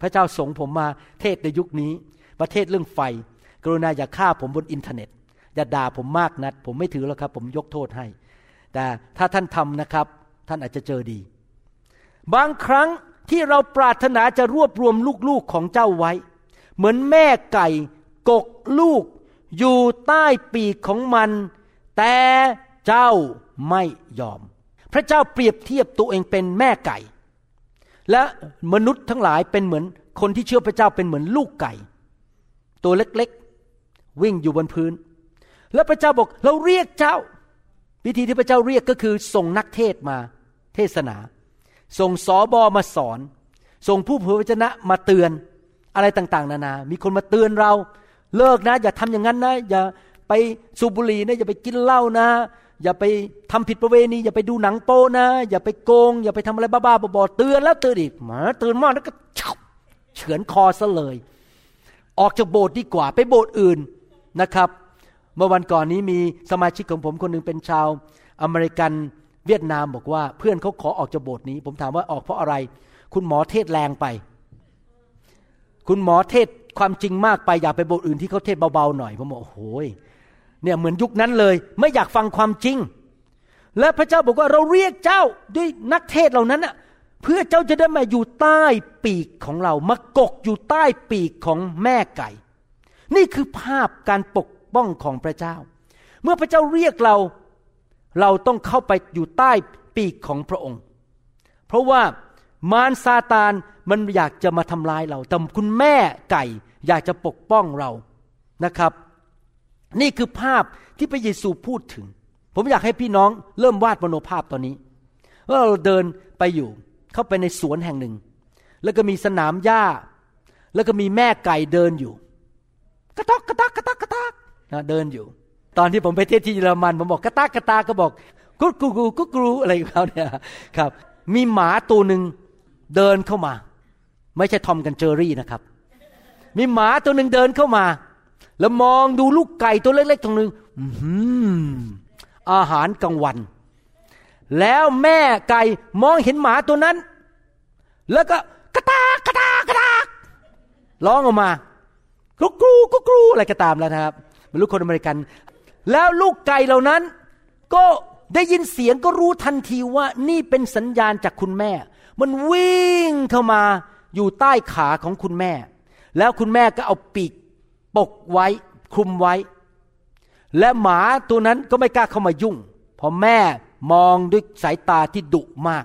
พระเจ้าส่งผมมาเทศในยุคนี้ประเทศเรื่องไฟ กรุณาอย่าฆ่าผมบนอินเทอร์เน็ต อย่าด่าผมมากนัด ผมไม่ถือแล้วครับ ผมยกโทษให้ แต่ถ้าท่านทำนะครับ ท่านอาจจะเจอดี บางครั้งที่เราปรารถนาจะรวบรวมลูกๆของเจ้าไว้ เหมือนแม่ไก่กกลูก อยู่ใต้ปีกของมัน แต่เจ้าไม่ยอม พระเจ้าเปรียบเทียบตัวเองเป็นแม่ไก่ และมนุษย์ทั้งหลายเป็นเหมือนคนที่เชื่อพระเจ้าเป็นเหมือนลูกไก่ ตัวเล็ก วิ่งอยู่บนพื้น แล้วพระเจ้าบอกเราเรียกเจ้า วิธีที่พระเจ้าเรียกก็คือส่งนักเทศมาเทศนา ส่งสอบอมาสอน ส่งผู้เผยพระวจนะมาเตือนอะไรต่างๆ นานา มีคนมาเตือนเรา เลิกนะ อย่าทำอย่างนั้นนะ อย่าไปสูบบุหรี่นะอย่าไปกินเหล้านะ อย่าไปทำผิดประเวณี อย่าไปดูหนังโป๊นะ อย่าไปโกง อย่าไปทำอะไรบ้าๆบอๆเตือนแล้วเตือนอีกมาเตือนมากแล้วก็เฉือนคอซะเลย ออกจากโบสถ์ดีกว่าไปโบสถ์อื่น นะครับ เมื่อวันก่อนนี้มีสมาชิกของผมคนหนึงเป็นชาวอเมริกันเวียดนามบอกว่า เพื่อนเขาขอออกจากโบสถ์นี้ ผมถามว่าออกเพราะอะไร คุณหมอเทศแรงไป คุณหมอเทศความจริงมากไปอยากไปโบสถ์อื่นที่เขาเทศเบาๆหน่อยผมบอกโอ้โหเนี่ยเหมือนยุคนั้นเลย ไม่อยากฟังความจริง และพระเจ้าบอกว่าเราเรียกเจ้าด้วยนักเทศเหล่านั้นน่ะเพื่อเจ้าจะได้มาอยู่ใต้ปีกของเรา มากกอยู่ใต้ปีกของแม่ไก่ นี่คือภาพการปกป้องของพระเจ้า เมื่อพระเจ้าเรียกเราเราต้องเข้าไปอยู่ใต้ปีกของพระองค์ เพราะว่ามารซาตานมันอยากจะมาทำลายเรา แต่คุณแม่ไก่อยากจะปกป้องเรานะครับ นี่คือภาพที่พระเยซูพูดถึง ผมอยากให้พี่น้องเริ่มวาดมโนภาพตอนนี้ว่าเราเดินไปอยู่ เข้าไปในสวนแห่งหนึ่ง แล้วก็มีสนามหญ้า แล้วก็มีแม่ไก่เดินอยู่ กระตอกกระตากกระตากกระตากนะเดินอยู่ ตอนที่ผมไปเทศที่เยอรมันผมบอกกระตากกระตากก็บอกกุ๊กกูกูกุ๊กกูอะไรของเขาเนี่ยครับ มีหมาตัวหนึ่งเดินเข้ามา ไม่ใช่ทอมกันเจอรี่นะครับ มีหมาตัวหนึ่งเดินเข้ามา แล้วมองดูลูกไก่ตัวเล็กๆตรงหนึ่งอื้อหืออาหารกลางวัน แล้วแม่ไก่มองเห็นหมาตัวนั้น แล้วก็กระตากกระตากกระตากร้องออกมา กรูกรูกรูกรูอะไรก็ตามแล้วนะครับเป็นลูกคนอเมริกัน แล้วลูกไก่เหล่านั้น ก็ได้ยินเสียงก็รู้ทันทีว่านี่เป็นสัญญาณจากคุณแม่ มันวิ่งเข้ามาอยู่ใต้ขาของคุณแม่ แล้วคุณแม่ก็เอาปีกปกไว้คลุมไว้ และหมาตัวนั้นก็ไม่กล้าเข้ามายุ่งเพราะแม่มองด้วยสายตาที่ดุมาก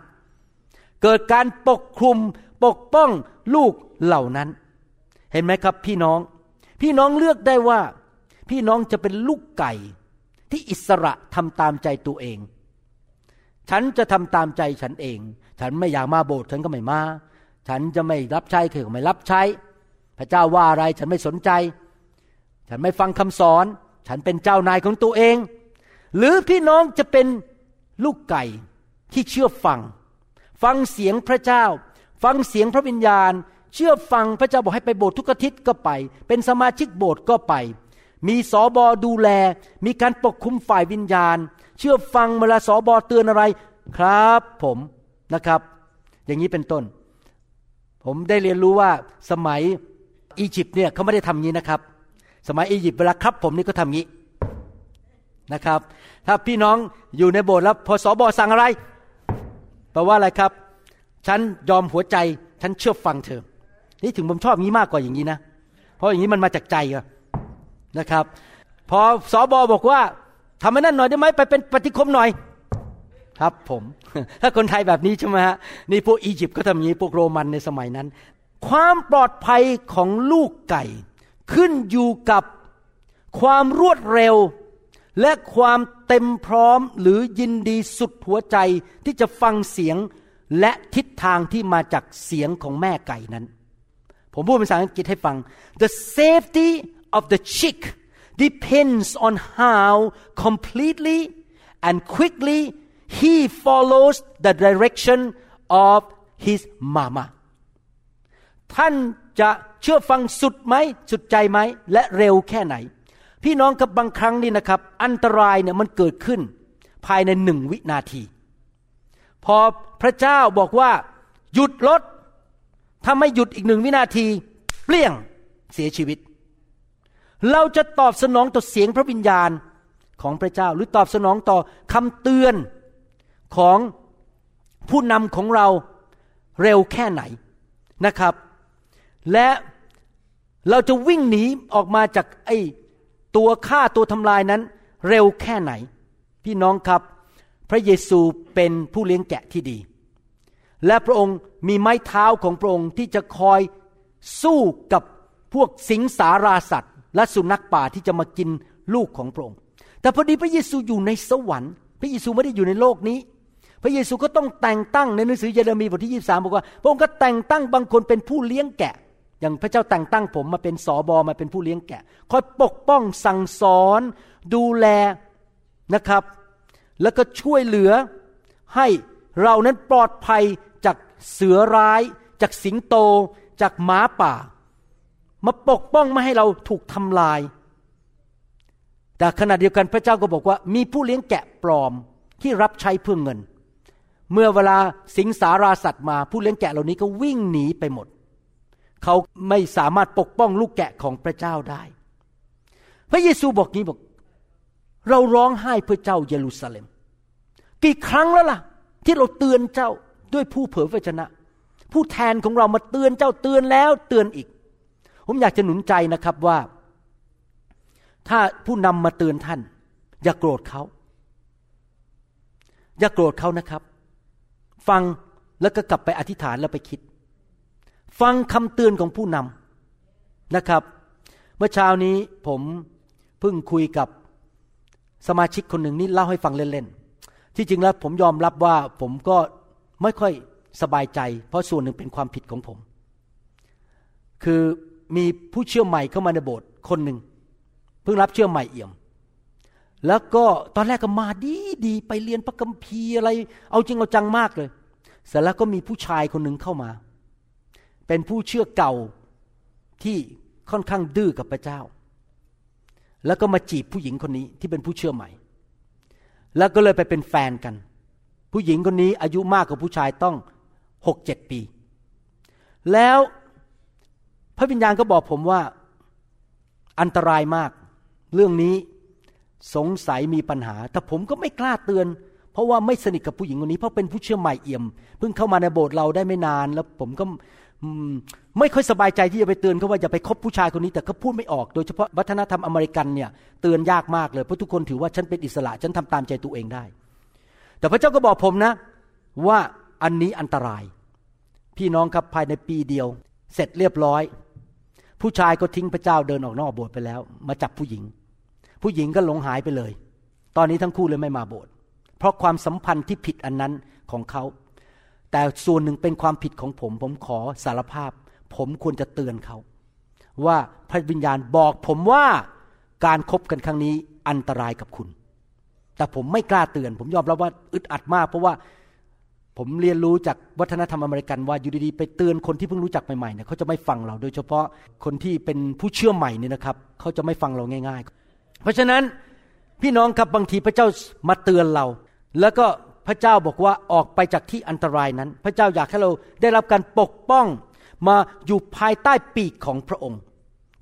เกิดการปกคลุมปกป้องลูกเหล่านั้น เห็นไหมครับพี่น้อง พี่น้องเลือกได้ว่า พี่น้องจะเป็นลูกไก่ที่อิสระทำตามใจตัวเอง ฉันจะทำตามใจฉันเอง ฉันไม่อยากมาโบสถ์ฉันก็ไม่มา ฉันจะไม่รับใช้คือก็ไม่รับใช้ พระเจ้าว่าอะไรฉันไม่สนใจ ฉันไม่ฟังคำสอน ฉันเป็นเจ้านายของตัวเอง หรือพี่น้องจะเป็นลูกไก่ที่เชื่อฟัง ฟังเสียงพระเจ้า ฟังเสียงพระวิญญาณ เชื่อฟังพระเจ้าบอกให้ไปโบสถ์ทุกอาทิตย์ก็ไป เป็นสมาชิกโบสถ์ก็ไป มีสอบอดูแล มีการปกคุมฝ่ายวิญญาณ เชื่อฟังเวลาสอบอเตือนอะไรครับผมนะครับ อย่างนี้เป็นต้น ผมได้เรียนรู้ว่าสมัยอียิปต์เนี่ยเขาไม่ได้ทำงี้นะครับ สมัยอียิปต์เวลาครับผมนี่ก็ทำงี้นะครับ ถ้าพี่น้องอยู่ในโบสถ์แล้วพอสอบอสั่งอะไรแปลว่าอะไรครับ ฉันยอมหัวใจฉันเชื่อฟังเธอ นี่ถึงผมชอบงี้มากกว่าอย่างนี้นะ เพราะอย่างนี้มันมาจากใจอะนะครับ พอสอบอบอกว่าทำให้นั่นหน่อยได้ไหมไปเป็นปฏิคมหน่อย ครับผม ถ้าคนไทยแบบนี้ใช่ไหมฮะนี่พวกอียิปต์ก็ทำอย่างนี้พวกโรมันในสมัยนั้น ความปลอดภัยของลูกไก่ ขึ้นอยู่กับความรวดเร็ว และความเต็มพร้อมหรือยินดีสุดหัวใจที่จะฟังเสียงและทิศทางที่มาจากเสียงของแม่ไก่นั้น ผมพูดภาษาอังกฤษให้ฟัง the safety of the chick depends on how completely and quickly he follows the direction of his mama ท่านจะเชื่อฟังสุดไหมสุดใจไหมและเร็วแค่ไหน พี่น้องกับบางครั้งนี่นะครับ อันตรายเนี่ยมันเกิดขึ้น ภายในหนึ่งวินาที พอพระเจ้าบอกว่า หยุดรถ ถ้าไม่หยุดอีกหนึ่งวินาที เปลี่ยงเสียชีวิต เราจะตอบสนองต่อเสียงพระวิญญาณของพระเจ้า หรือตอบสนองต่อคำเตือนของผู้นำของเราเร็วแค่ไหนนะครับ และเราจะวิ่งหนีออกมาจากไอ้ตัวฆ่าตัวทำลายนั้น เร็วแค่ไหน พี่น้องครับ พระเยซูเป็นผู้เลี้ยงแกะที่ดี และพระองค์มีไม้เท้าของพระองค์ที่จะคอยสู้กับพวกสิงสาราสัตว์ และสุนัขป่าที่จะมากินลูกของพระองค์ แต่พอดีพระเยซูอยู่ในสวรรค์ พระเยซูไม่ได้อยู่ในโลกนี้ พระเยซูก็ต้องแต่งตั้งในหนังสือเยเรมีบทที่ 23บอกว่า พระองค์ก็แต่งตั้งบางคนเป็นผู้เลี้ยงแกะ อย่างพระเจ้าแต่งตั้งผมมาเป็นสอบอมาเป็นผู้เลี้ยงแกะ คอยปกป้องสั่งสอนดูแลนะครับ แล้วก็ช่วยเหลือให้เรานั้นปลอดภัย เสือร้าย จากสิงโต จากหมาป่า มาปกป้องไม่ให้เราถูกทำลาย แต่ขณะเดียวกันพระเจ้าก็บอกว่า มีผู้เลี้ยงแกะปลอมที่รับใช้เพื่อเงิน เมื่อเวลาสิงสาราสัตว์มาผู้เลี้ยงแกะเหล่านี้ก็วิ่งหนีไปหมด เขาไม่สามารถปกป้องลูกแกะของพระเจ้าได้ พระเยซูบอกงี้บอก เราร้องไห้เพื่อเจ้าเยรูซาเล็ม กี่ครั้งแล้วล่ะ ที่เราเตือนเจ้า ด้วยผู้เผยพระชนะ ผู้แทนของเรามาเตือนเจ้าเตือนแล้วเตือนอีก ผมอยากจะหนุนใจนะครับว่า ถ้าผู้นำมาเตือนท่าน อย่าโกรธเขา อย่าโกรธเขานะครับ ฟังแล้วก็กลับไปอธิษฐานแล้วไปคิด ฟังคำเตือนของผู้นำนะครับ เมื่อเช้านี้ผมเพิ่งคุยกับสมาชิกคนหนึ่งนี่เล่าให้ฟังเล่นๆที่จริงแล้วผมยอมรับว่าผมก็ ไม่ค่อยสบายใจ เพราะส่วนหนึ่งเป็นความผิดของผม คือมีผู้เชื่อใหม่เข้ามาในโบสถ์คนหนึ่งเพิ่งรับเชื่อใหม่เอี่ยม แล้วก็ตอนแรกก็มาดีดีไปเรียนพระคัมภีร์อะไร เอาจริงเอาจังมากเลยเสร็จแล้วก็มีผู้ชายคนหนึ่งเข้ามา เป็นผู้เชื่อเก่าที่ค่อนข้างดื้อกับพระเจ้า แล้วก็มาจีบผู้หญิงคนนี้ที่เป็นผู้เชื่อใหม่ แล้วก็เลยไปเป็นแฟนกัน ผู้หญิงคนนี้อายุมากกว่าผู้ชายต้องหกเจ็ดปี แล้วพระวิญญาณก็บอกผมว่าอันตรายมาก เรื่องนี้สงสัยมีปัญหา แต่ผมก็ไม่กล้าเตือน เพราะว่าไม่สนิทกับผู้หญิงคนนี้ เพราะเป็นผู้เชื่อใหม่เอี่ยม เพิ่งเข้ามาในโบสถ์เราได้ไม่นาน แล้วผมก็ไม่ค่อยสบายใจที่จะไปเตือนเขาว่าอย่าไปคบผู้ชายคนนี้ แต่เขาพูดไม่ออก โดยเฉพาะวัฒนธรรมอเมริกันเนี่ยเตือนยากมากเลย เพราะทุกคนถือว่าฉันเป็นอิสระ ฉันทำตามใจตัวเองได้ แต่พระเจ้าก็บอกผมนะ ว่าอันนี้อันตราย พี่น้องครับภายในปีเดียว เสร็จเรียบร้อย ผู้ชายก็ทิ้งพระเจ้าเดินออกนอกโบสถ์ไปแล้ว มาจับผู้หญิง ผู้หญิงก็หลงหายไปเลย ตอนนี้ทั้งคู่เลยไม่มาโบสถ์เพราะความสัมพันธ์ที่ผิดอันนั้นของเขา แต่ส่วนหนึ่งเป็นความผิดของผม ผมขอสารภาพ ผมควรจะเตือนเขา ว่าพระวิญญาณบอกผมว่าการครบกันครั้งนี้อันตรายกับคุณ แต่ผมไม่กล้าเตือน ผมยอมรับว่าอึดอัดมาก เพราะว่าผมเรียนรู้จากวัฒนธรรมอเมริกันว่าอยู่ดีๆไปเตือนคนที่เพิ่งรู้จักใหม่ๆเนี่ยเขาจะไม่ฟังเรา โดยเฉพาะคนที่เป็นผู้เชื่อใหม่เนี่ยนะครับเขาจะไม่ฟังเราง่าย ๆ เพราะฉะนั้นพี่น้องครับบางทีพระเจ้ามาเตือนเรา แล้วก็พระเจ้าบอกว่าออกไปจากที่อันตรายนั้น พระเจ้าอยากให้เราได้รับการปกป้องมาอยู่ภายใต้ปีกของพระองค์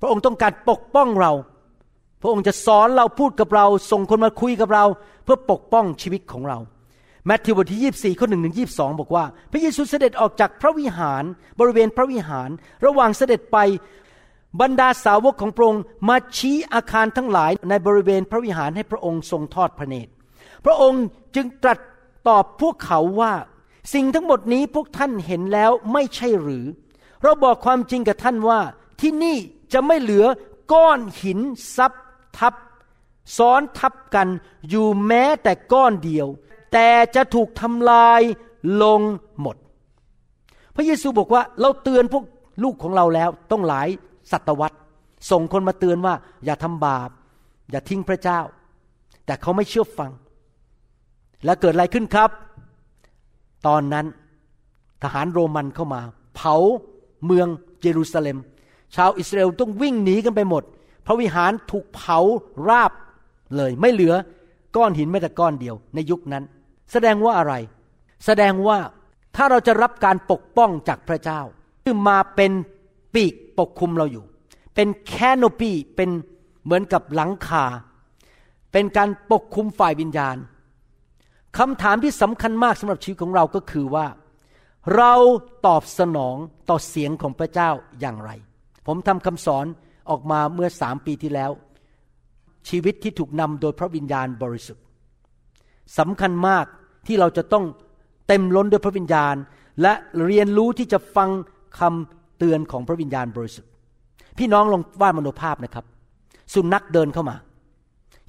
พระองค์ต้องการปกป้องเรา ระองค์จะสอนเราพูดกับเรา ส่งคนมาคุยกับเรา เพื่อปกป้องชีวิตของเราแมทธิวบทที่ 24ข้อหนึ่งถึงยีบอกว่า พระเยซูเสด็จออกจากพระวิหารบริเวณพระวิหาร ระหว่างเสด็จไปบรรดาสาวกของพระองค์มาชี้อาคารทั้งหลายในบริเวณพระวิหารให้พระองค์ทรงทอดพระเนตร พระองค์จึงตรัสตอบพวกเขาว่า สิ่งทั้งหมดนี้พวกท่านเห็นแล้วไม่ใช่หรือ เราบอกความจริงกับท่านว่าที่นี่จะไม่เหลือก้อนหินซับ ทับ ซ้อนทับกันอยู่แม้แต่ก้อนเดียว แต่จะถูกทำลายลงหมด พระเยซูบอกว่าเราเตือนพวกลูกของเราแล้วต้องหลายศตวรรษส่งคนมาเตือนว่า อย่าทำบาป อย่าทิ้งพระเจ้า แต่เขาไม่เชื่อฟัง แล้วเกิดอะไรขึ้นครับ ตอนนั้นทหารโรมันเข้ามา เผาเมืองเยรูซาเล็ม ชาวอิสราเอลต้องวิ่งหนีกันไปหมด พระวิหารถูกเผาราบเลย ไม่เหลือก้อนหินแม้แต่ก้อนเดียวในยุคนั้น แสดงว่าอะไร แสดงว่าถ้าเราจะรับการปกป้องจากพระเจ้าคือมาเป็นปีกปกคลุมเราอยู่ เป็นแคนโนปีเป็นเหมือนกับหลังคา เป็นการปกคลุมฝ่ายวิญญาณคำถามที่สำคัญมากสำหรับชีวิตของเราก็คือว่า เราตอบสนองต่อเสียงของพระเจ้าอย่างไร ผมทำคำสอน ออกมาเมื่อสามปีที่แล้ว ชีวิตที่ถูกนำโดยพระวิญญาณบริสุทธิ์สำคัญมากที่เราจะต้องเต็มล้นด้วยพระวิญญาณ และเรียนรู้ที่จะฟังคำเตือนของพระวิญญาณบริสุทธิ์ พี่น้องลองวาดมโนภาพนะครับ สุนัขเดินเข้ามา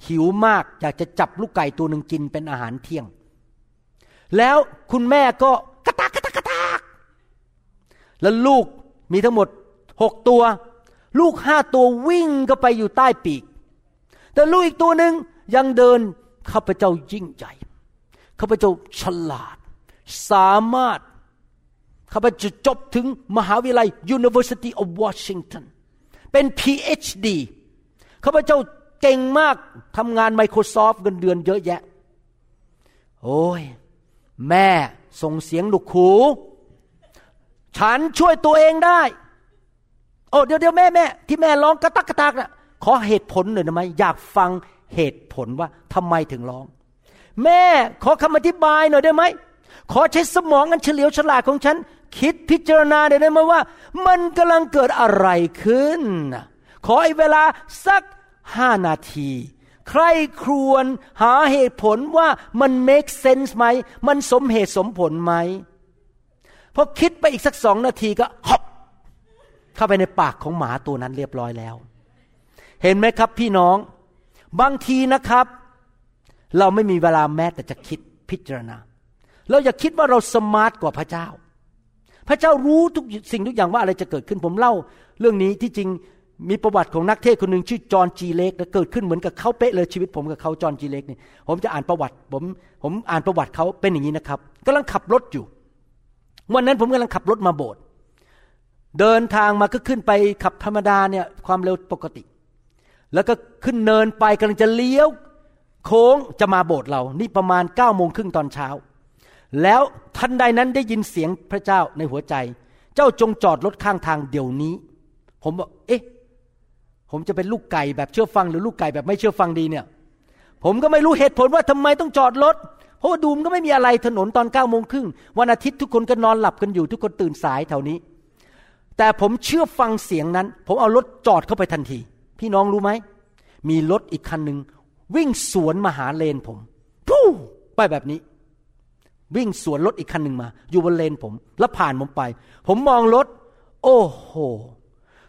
หิวมากอยากจะจับลูกไก่ตัวหนึ่งกินเป็นอาหารเที่ยง แล้วคุณแม่ก็กระตากกระตากกระตากแล้วลูกมีทั้งหมดหกตัว ลูกห้าตัววิ่งก็ไปอยู่ใต้ปีก แต่ลูกอีกตัวหนึ่งยังเดินข้าพเจ้ายิ่งใหญ่ข้าพเจ้าฉลาด สามารถข้าพเจ้าจบถึงมหาวิทยาลัย University of Washington เป็น PhD ข้าพเจ้าเก่งมากทำงาน Microsoft เงินเดือนเยอะแยะ โอ้ย แม่ส่งเสียงลูกขูฉันช่วยตัวเองได้ โอ้เดี๋ยวเดี๋ยวแม่แม่ที่แม่ร้องกระตักกระตักน่ะขอเหตุผลหน่อยได้ไหมอยากฟังเหตุผลว่าทำไมถึงร้อง แม่ขอคำอธิบายหน่อยได้ไหมขอใช้สมองอันเฉลียวฉลาดของฉัน คิดพิจารณาได้ไหมว่า มันกำลังเกิดอะไรขึ้น ขอไอ้เวลาสักห้านาทีใครครวญหาเหตุผลว่ามัน make sense ไหม มันสมเหตุสมผลไหมพอคิดไปอีกสักสองนาทีก็ฮอป เข้าไปในปากของหมาตัวนั้นเรียบร้อยแล้ว เห็นไหมครับพี่น้อง บางทีนะครับ เราไม่มีเวลาแม้แต่จะคิดพิจารณา เราอย่าคิดว่าเราสมาร์ทกว่าพระเจ้า พระเจ้ารู้ทุกสิ่งทุกอย่างว่าอะไรจะเกิดขึ้นผมเล่า เรื่องนี้ที่จริงมีประวัติของนักเทศคนหนึ่งชื่อจอห์นจีเล็กและเกิดขึ้นเหมือนกับเขาเป๊ะเลยชีวิตผมกับเขาจอห์นจีเล็กนี่ผมจะอ่านประวัติผมผมอ่านประวัติเขาเป็นอย่างนี้นะครับกำลังขับรถอยู่ วันนั้นผมกำลังขับรถมาโบสถ์ เดินทางมาก็ขึ้นไปขับธรรมดาเนี่ยความเร็วปกติ แล้วก็ขึ้นเนินไปกำลังจะเลี้ยว โค้งจะมาโบสถ์เรา นี่ประมาณ9ก้าโมงครึ่งตอนเช้า แล้วทันใดนั้นได้ยินเสียงพระเจ้าในหัวใจ เจ้าจงจอดรถข้างทางเดี๋ยวนี้ ผมบอกเอ๊ะ ผมจะเป็นลูกไก่แบบเชื่อฟังหรือลูกไก่แบบไม่เชื่อฟังดีเนี่ย ผมก็ไม่รู้เหตุผลว่าทำไมต้องจอดรถเพราะว่าดูมก็ไม่มีอะไรถนนตอนเก้าโมงครึ่งวันอาทิตย์ทุกคนก็นอนหลับกันอยู่ทุกคนตื่นสายแถวนี้ แต่ผมเชื่อฟังเสียงนั้น ผมเอารถจอดเข้าไปทันที พี่น้องรู้ไหม มีรถอีกคันหนึ่งวิ่งสวนมาหาเลนผมปู้ไปแบบนี้ วิ่งสวนรถอีกคันหนึ่งมา อยู่บนเลนผม แล้วผ่านผมไป ผมมองรถ โอ้โห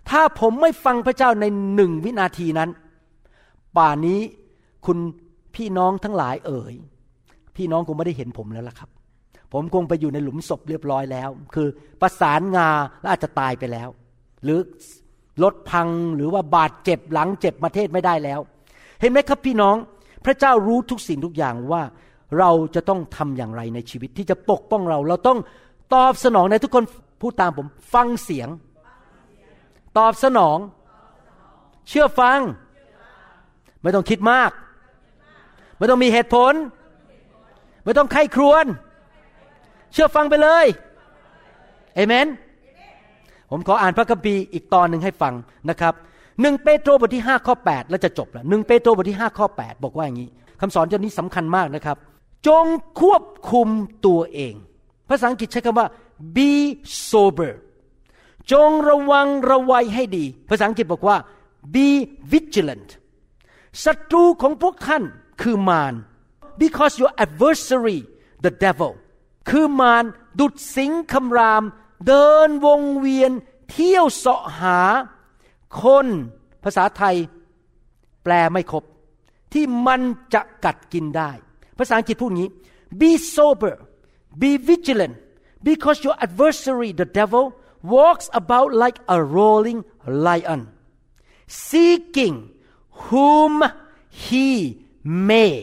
ถ้าผมไม่ฟังพระเจ้าในหนึ่งวินาทีนั้น ป่านนี้คุณพี่น้องทั้งหลายเอ่ยพี่น้องคงไม่ได้เห็นผมแล้วล่ะครับ ผมคงไปอยู่ในหลุมศพเรียบร้อยแล้ว คือประสานงาและอาจจะตายไปแล้ว หรือรถพังหรือว่าบาดเจ็บหลังเจ็บมาเทศไม่ได้แล้ว เห็นไหมครับพี่น้อง พระเจ้ารู้ทุกสิ่งทุกอย่างว่าเราจะต้องทำอย่างไรในชีวิตที่จะปกป้องเรา เราต้องตอบสนองในทุกคนพูดตามผม ฟังเสียง ตอบสนอง เชื่อฟัง ไม่ต้องคิดมาก ไม่ต้องมีเหตุผล ไม่ต้องไข้ครวน เชื่อฟังไปเลยเอเมน ผมขออ่านพระคัมภีร์อีกตอนหนึ่งให้ฟังนะครับหนึ่งเปโตรบทที่5ข้อ8แล้วจะจบแล้วหนึ่งเปโตรบทที่5ข้อ8บอกว่าอย่างนี้คำสอนจ้านี้สำคัญมากนะครับ จงควบคุมตัวเอง ภาษาอังกฤษใช้คำว่า be sober จงระวังระวัยให้ดี ภาษาอังกฤษบอกว่า be vigilant ศัตรูของพวกท่านคือมาร because your adversary the devil คือมารดุดสิงคำราม เดินวงเวียน เที่ยวเสาะหา คนภาษาไทย แปลไม่ครบ ที่มันจะกัดกินได้ ภาษาอังกฤษพูดงี้ be sober be vigilant because your adversary the devil walks about like a roaring lion seeking whom he may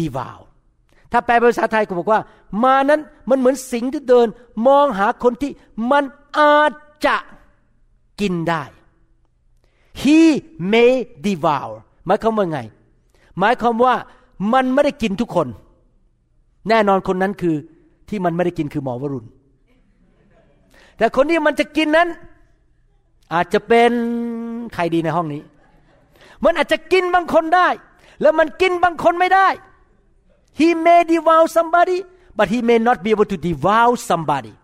devour ถ้าแปลเป็นภาษาไทยก็บอกว่า มานั้นมันเหมือนสิงที่เดิน มองหาคนที่มันอาจจะกินได้ he may devour หมายความว่าไง หมายความว่ามันไม่ได้กินทุกคน แน่นอนคนนั้นคือที่มันไม่ได้กินคือหมอวรุณ แต่คนที่มันจะกินนั้น อาจจะเป็นใครดีในห้องนี้ มันอาจจะกินบางคนได้ แล้วมันกินบางคนไม่ได้ he may devour somebody but he may not be able to devour somebody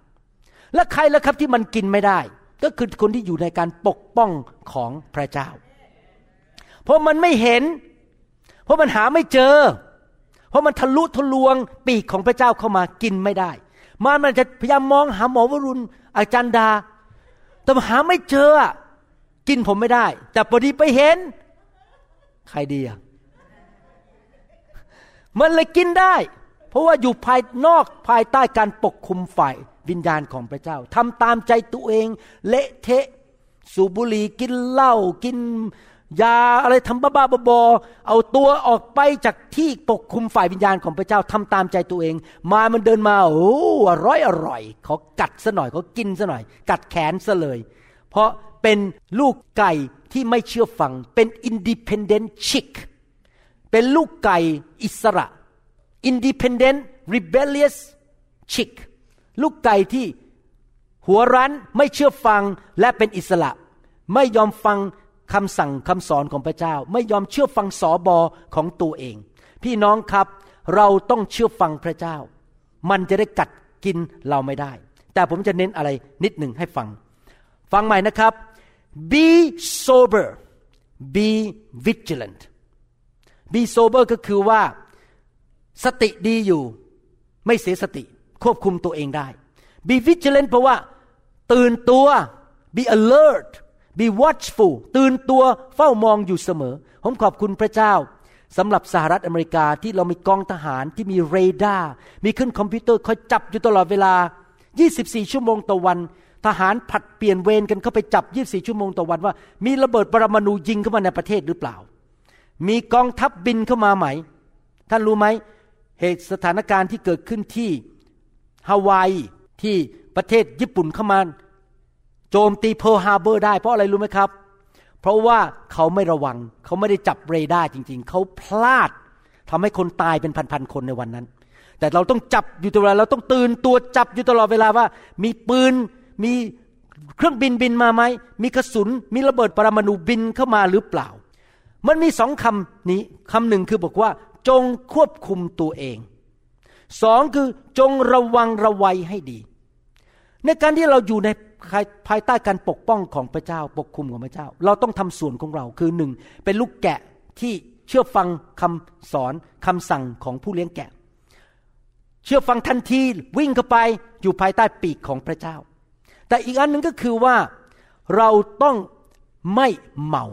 และใครล่ะครับที่มันกินไม่ได้ ก็คือคนที่อยู่ในการปกป้องของพระเจ้า เพราะมันไม่เห็น เพราะมันหาไม่เจอ เพราะมันทะลุทะลวงปีกของพระเจ้าเข้ามากินไม่ได้ มันมันจะพยายามมองหาหมอวรุณอาจารย์ดา แต่หาไม่เจอ กินผมไม่ได้ แต่พอดีไปเห็น ใครดีอะ มันเลยกินได้ เพราะว่าอยู่ภายนอกภายใต้การปกคุมฝ่ายวิญญาณของพระเจ้าทำตามใจตัวเอง เละเทะ สูบบุหรี่กินเหล้ากินยาอะไรทำบ้าๆบอเอาตัวออกไปจากที่ปกคุมฝ่ายวิญญาณของพระเจ้าทำตามใจตัวเอง มามันเดินมาโอ้อร่อยอร่อยเขากัดซะหน่อยเขากินซะหน่อย กัดแขนซะเลย เพราะเป็นลูกไก่ที่ไม่เชื่อฟังเป็น independent chick เป็นลูกไก่อิสระ independent rebellious chick ลูกไก่ที่หัวรั้นไม่เชื่อฟังและเป็นอิสระ ไม่ยอมฟังคำสั่งคำสอนของพระเจ้า ไม่ยอมเชื่อฟังสอบอของตัวเอง พี่น้องครับเราต้องเชื่อฟังพระเจ้า มันจะได้กัดกินเราไม่ได้ แต่ผมจะเน้นอะไรนิดหนึ่งให้ฟัง ฟังใหม่นะครับ be sober be vigilant be sober ก็คือว่าสติดีอยู่ ไม่เสียสติ ควบคุมตัวเองได้ be vigilant เพราะว่า ตื่นตัว be alert be watchful ตื่นตัวเฝ้ามองอยู่เสมอ ผมขอบคุณพระเจ้าสำหรับสหรัฐอเมริกาที่เรามีกองทหารที่มีเรดาร์มีเครื่องคอมพิวเตอร์คอยจับอยู่ตลอดเวลา 24 ชั่วโมงต่อวัน ทหารผัดเปลี่ยนเวรกันเข้าไปจับ 24 ชั่วโมงต่อวันว่า มีระเบิดปรมาณูยิงเข้ามาในประเทศหรือเปล่า มีกองทัพบินเข้ามาไหม ท่านรู้ไหม เหตุสถานการณ์ที่เกิดขึ้นที่ฮาวายที่ประเทศญี่ปุ่นเข้ามาโจมตีเพิร์ลฮาเบอร์ได้เพราะอะไรรู้ไหมครับ เพราะว่าเขาไม่ระวังเขาไม่ได้จับเรดาร์จริง ๆ เขาพลาดทำให้คนตายเป็นพันๆคนในวันนั้น แต่เราต้องจับอยู่ตลอดเราต้องตื่นตัวจับอยู่ตลอดเวลาว่า มีปืนมีเครื่องบินบินมาไหมมีกระสุนมีระเบิดปรมาณูบินเข้ามาหรือเปล่า มันมีสองคำนี้คำหนึ่งคือบอกว่า จงควบคุมตัวเองสองคือจงระวังระวัยให้ดี ในการที่เราอยู่ในภายภายใต้การปกป้องของพระเจ้า ปกคุมของพระเจ้า เราต้องทำส่วนของเราคือหนึ่งเป็นลูกแกะที่เชื่อฟังคำสอนคำสั่งของผู้เลี้ยงแกะ เชื่อฟังทันทีวิ่งเข้าไปอยู่ภายใต้ปีกของพระเจ้า แต่อีกอันหนึ่งก็คือว่าเราต้องไม่เมา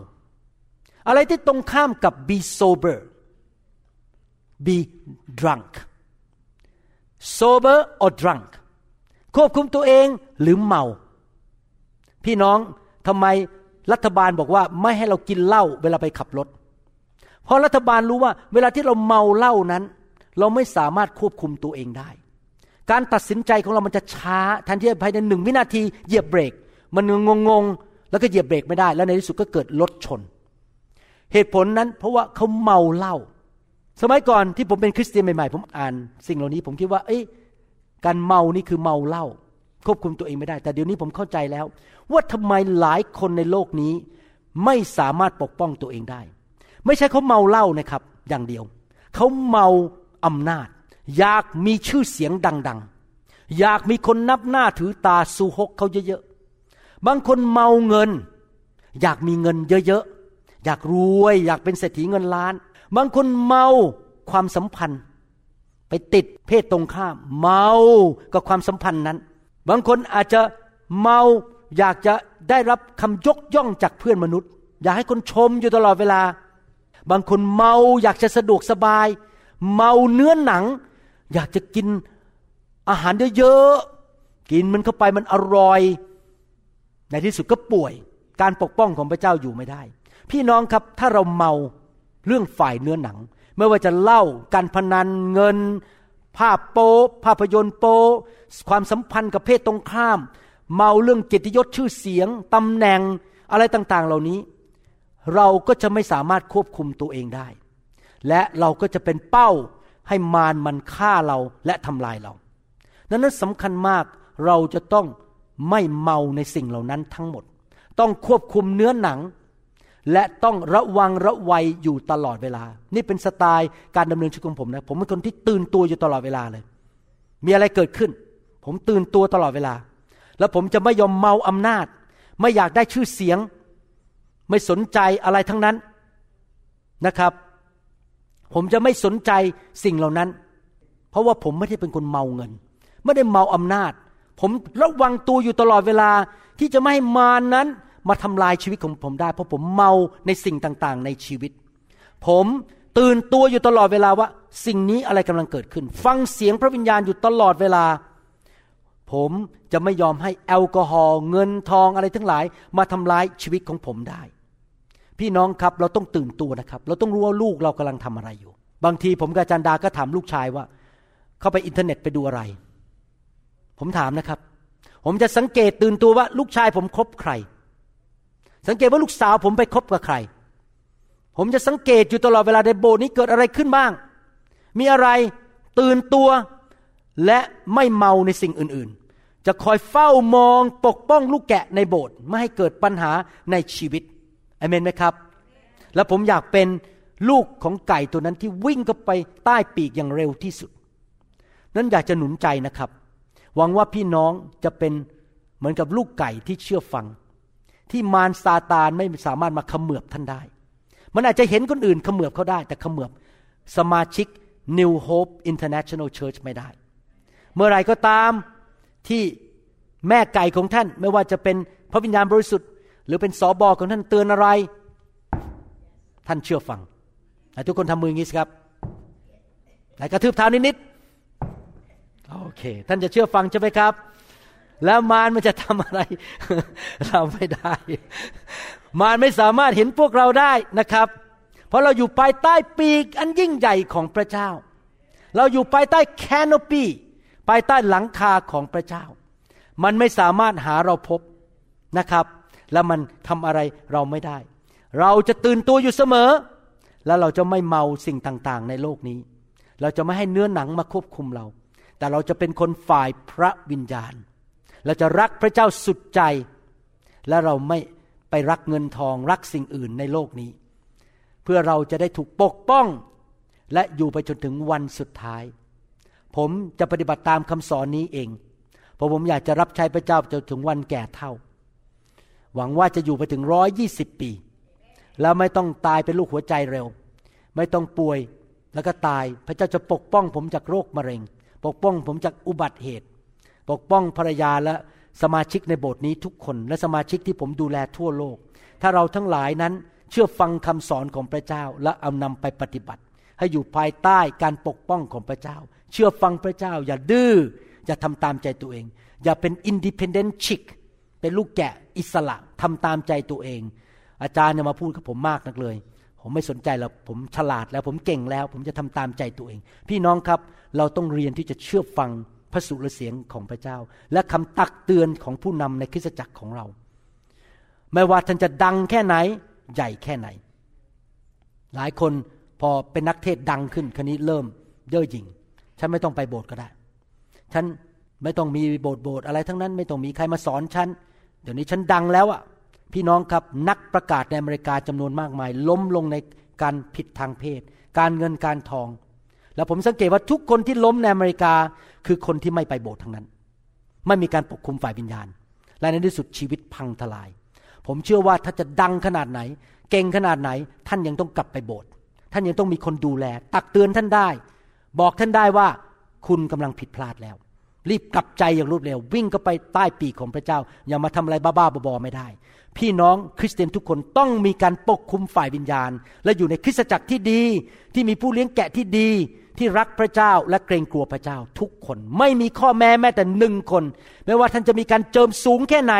อะไรที่ตรงข้ามกับ be sober be drunk sober or drunk ควบคุมตัวเองหรือเมา พี่น้องทำไมรัฐบาลบอกว่าไม่ให้เรากินเหล้าเวลาไปขับรถ เพราะรัฐบาลรู้ว่าเวลาที่เราเมาเหล้านั้น เราไม่สามารถควบคุมตัวเองได้ การตัดสินใจของเรามันจะช้าแทนที่ภายในหนึ่งวินาทีเหยียบเบรก มันงงงๆแล้วก็เหยียบเบรกไม่ได้ แล้วในที่สุดก็เกิดรถชน เหตุผลนั้นเพราะว่าเขาเมาเหล้าสมัยก่อนที่ผมเป็นคริสเตียนใหม่ๆผมอ่าน สิ่งเหล่านี้ผมคิดว่า เอ้ยการเมานี่คือเมาเหล้าควบคุมตัวเองไม่ได้ แต่เดี๋ยวนี้ผมเข้าใจแล้ว ว่าทำไมหลายคนในโลกนี้ ไม่สามารถปกป้องตัวเองได้ ไม่ใช่เขาเมาเหล้านะครับ อย่างเดียว เขาเมาอำนาจ อยากมีชื่อเสียงดัง ๆ อยากมีคนนับหน้าถือตาสูหกเขาเยอะๆบางคนเมาเงิน อยากมีเงินเยอะๆ อยากรวย อยากเป็นเศรษฐีเงินล้าน บางคนเมาความสัมพันธ์ ไปติดเพศตรงข้าม เมากับความสัมพันธ์นั้น บางคนอาจจะเมาอยากจะได้รับคำยกย่องจากเพื่อนมนุษย์ อยากให้คนชมอยู่ตลอดเวลา บางคนเมาอยากจะสะดวกสบาย เมาเนื้อหนัง อยากจะกินอาหารเยอะๆกินมันเข้าไปมันอร่อย ในที่สุดก็ป่วย การปกป้องของพระเจ้าอยู่ไม่ได้ พี่น้องครับถ้าเราเมาเรื่องฝ่ายเนื้อหนัง ไม่ว่าจะเล่าการพนันเงิน ภาพโป๊ภาพยนตร์โป๊ความสัมพันธ์กับเพศตรงข้าม เมาเรื่องเกียรติยศชื่อเสียงตำแหน่งอะไรต่างๆ เหล่านี้ เราก็จะไม่สามารถควบคุมตัวเองได้ และเราก็จะเป็นเป้าให้มารมันฆ่าเราและทำลายเราดังนั้นสำคัญมากเราจะต้องไม่เมาในสิ่งเหล่านั้นทั้งหมด ต้องควบคุมเนื้อหนัง และต้องระวังระวัยอยู่ตลอดเวลา นี่เป็นสไตล์การดำเนินชีวิตของผมนะ ผมเป็นคนที่ตื่นตัวอยู่ตลอดเวลาเลย มีอะไรเกิดขึ้น ผมตื่นตัวตลอดเวลา แล้วผมจะไม่ยอมเมาอำนาจ ไม่อยากได้ชื่อเสียง ไม่สนใจอะไรทั้งนั้นนะครับ ผมจะไม่สนใจสิ่งเหล่านั้น เพราะว่าผมไม่ได้เป็นคนเมาเงิน ไม่ได้เมาอำนาจ ผมระวังตัวอยู่ตลอดเวลาที่จะไม่ให้มานั้น มาทำลายชีวิตของผมได้ เพราะผมเมาในสิ่งต่างๆ ในชีวิต ผมตื่นตัวอยู่ตลอดเวลาว่า สิ่งนี้อะไรกำลังเกิดขึ้น ฟังเสียงพระวิญญาณอยู่ตลอดเวลา ผมจะไม่ยอมให้แอลกอฮอล์เงินทองอะไรทั้งหลาย มาทำลายชีวิตของผมได้ พี่น้องครับเราต้องตื่นตัวนะครับ เราต้องรู้ว่าลูกเรากำลังทำอะไรอยู่ บางทีผมกับจารย์ดาก็ถามลูกชายว่า เข้าไปอินเทอร์เน็ตไปดูอะไร ผมถามนะครับ ผมจะสังเกตตื่นตัวว่าลูกชายผมคบใคร สังเกตว่าลูกสาวผมไปคบกับใคร ผมจะสังเกตอยู่ตลอดเวลาในโบสถ์นี้เกิดอะไรขึ้นบ้าง มีอะไรตื่นตัวและไม่เมาในสิ่งอื่นๆ จะคอยเฝ้ามองปกป้องลูกแกะในโบสถ์ไม่ให้เกิดปัญหาในชีวิตอเมนไหมครับ แล้วผมอยากเป็นลูกของไก่ตัวนั้นที่วิ่งเข้าไปใต้ปีกอย่างเร็วที่สุด นั้นอยากจะหนุนใจนะครับ หวังว่าพี่น้องจะเป็นเหมือนกับลูกไก่ที่เชื่อฟัง ที่มารซาตานไม่สามารถมาขมือบท่านได้ มันอาจจะเห็นคนอื่นขมือบเขาได้ แต่ขมือบสมาชิก New Hope International Church ไม่ได้ เมื่อไรก็ตามที่แม่ไก่ของท่านไม่ว่าจะเป็นพระวิญญาณบริสุทธิ์ หรือเป็นสอบอของท่านเตือนอะไร ท่านเชื่อฟังหนทุกคนทำมืออย่างนี้สิครับไหนกระทืบเท้านิดๆโอเค ท่านจะเชื่อฟังใช่ไหมครับ แล้วมารมันจะทำอะไร เราไม่ได้ มารไม่สามารถเห็นพวกเราได้นะครับ เพราะเราอยู่ภายใต้ปีกอันยิ่งใหญ่ของพระเจ้า เราอยู่ภายใต้แคนโนปีภายใต้หลังคาของพระเจ้า มันไม่สามารถหาเราพบนะครับ แล้วมันทำอะไรเราไม่ได้ เราจะตื่นตัวอยู่เสมอ แล้วเราจะไม่เมาสิ่งต่างๆ ในโลกนี้ เราจะไม่ให้เนื้อหนังมาควบคุมเรา แต่เราจะเป็นคนฝ่ายพระวิญญาณ เราจะรักพระเจ้าสุดใจ และเราไม่ไปรักเงินทองรักสิ่งอื่นในโลกนี้ เพื่อเราจะได้ถูกปกป้อง และอยู่ไปจนถึงวันสุดท้าย ผมจะปฏิบัติตามคำสอนนี้เอง เพราะผมอยากจะรับใช้พระเจ้าจนถึงวันแก่เท่า หวังว่าจะอยู่ไปถึงร้อยยี่สิบปี แล้วไม่ต้องตายเป็นลูกหัวใจเร็ว ไม่ต้องป่วยแล้วก็ตายพระเจ้าจะปกป้องผมจากโรคมะเร็ง ปกป้องผมจากอุบัติเหตุ ปกป้องภรรยาและสมาชิกในโบสถ์นี้ทุกคน และสมาชิกที่ผมดูแลทั่วโลก ถ้าเราทั้งหลายนั้นเชื่อฟังคำสอนของพระเจ้าและเอานำไปปฏิบัติ ให้อยู่ภายใต้การปกป้องของพระเจ้า เชื่อฟังพระเจ้า อย่าดื้ออย่าทำตามใจตัวเอง อย่าเป็น independent chick เป็นลูกแกะอิสระทำตามใจตัวเอง อาจารย์เนี่ยมาพูดกับผมมากนักเลย ผมไม่สนใจแล้วผมฉลาดแล้วผมเก่งแล้ว ผมจะทำตามใจตัวเอง พี่น้องครับเราต้องเรียนที่จะเชื่อฟัง พระสุรเสียงของพระเจ้า และคำตักเตือนของผู้นำในคริสตจักรของเรา ไม่ว่าท่านจะดังแค่ไหนใหญ่แค่ไหน หลายคนพอเป็นนักเทศดังขึ้นคันนี้เริ่มเย่อหยิ่งฉันไม่ต้องไปโบสถ์ก็ได้ ฉันไม่ต้องมีโบสถ์โบสถ์อะไรทั้งนั้น ไม่ต้องมีใครมาสอนฉันเดี๋ยวนี้ฉันดังแล้วอะพี่น้องครับนักประกาศในอเมริกาจำนวนมากมาย ล้มลงในการผิดทางเพศ การเงินการทอง แล้วผมสังเกตว่าทุกคนที่ล้มในอเมริกา คือคนที่ไม่ไปโบสถ์ทั้งนั้น ไม่มีการปกคุมฝ่ายวิญญาณ และในที่สุดชีวิตพังทลาย ผมเชื่อว่าถ้าจะดังขนาดไหน เก่งขนาดไหน ท่านยังต้องกลับไปโบสถ์ท่านยังต้องมีคนดูแล ตักเตือนท่านได้ บอกท่านได้ว่าคุณกำลังผิดพลาดแล้ว รีบกลับใจอย่างรวดเร็ว วิ่งเข้าไปใต้ปีกของพระเจ้า อย่ามาทำอะไรบ้าๆบอๆไม่ได้ พี่น้องคริสเตียนทุกคนต้องมีการปกคุมฝ่ายวิญญาณ และอยู่ในคริสตจักรที่ดี ที่มีผู้เลี้ยงแกะที่ดี ที่รักพระเจ้าและเกรงกลัวพระเจ้าทุกคน ไม่มีข้อแม้แม้แต่หนึ่งคน ไม่ว่าท่านจะมีการเจิมสูงแค่ไหน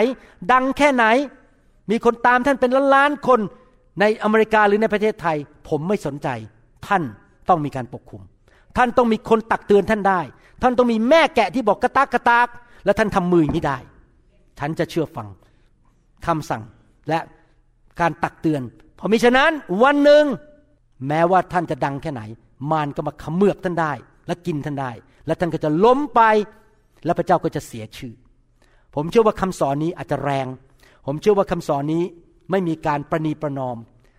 ดังแค่ไหน มีคนตามท่านเป็นล้านๆคนในอเมริกาหรือในประเทศไทย ผมไม่สนใจ ท่านต้องมีการปกคุม ท่านต้องมีคนตักเตือนท่านได้ ท่านต้องมีแม่แกะที่บอกกระตากกระตาก และท่านทำมืออย่างนี้ได้ ฉันจะเชื่อฟังคำสั่งและการตักเตือน เพราะมิฉะนั้นวันหนึ่งแม้ว่าท่านจะดังแค่ไหน มารก็มาขมือบท่านได้ และกินท่านได้ และท่านก็จะล้มไป และพระเจ้าก็จะเสียชื่อ ผมเชื่อว่าคำสอนนี้อาจจะแรง ผมเชื่อว่าคำสอนนี้ไม่มีการประนีประนอม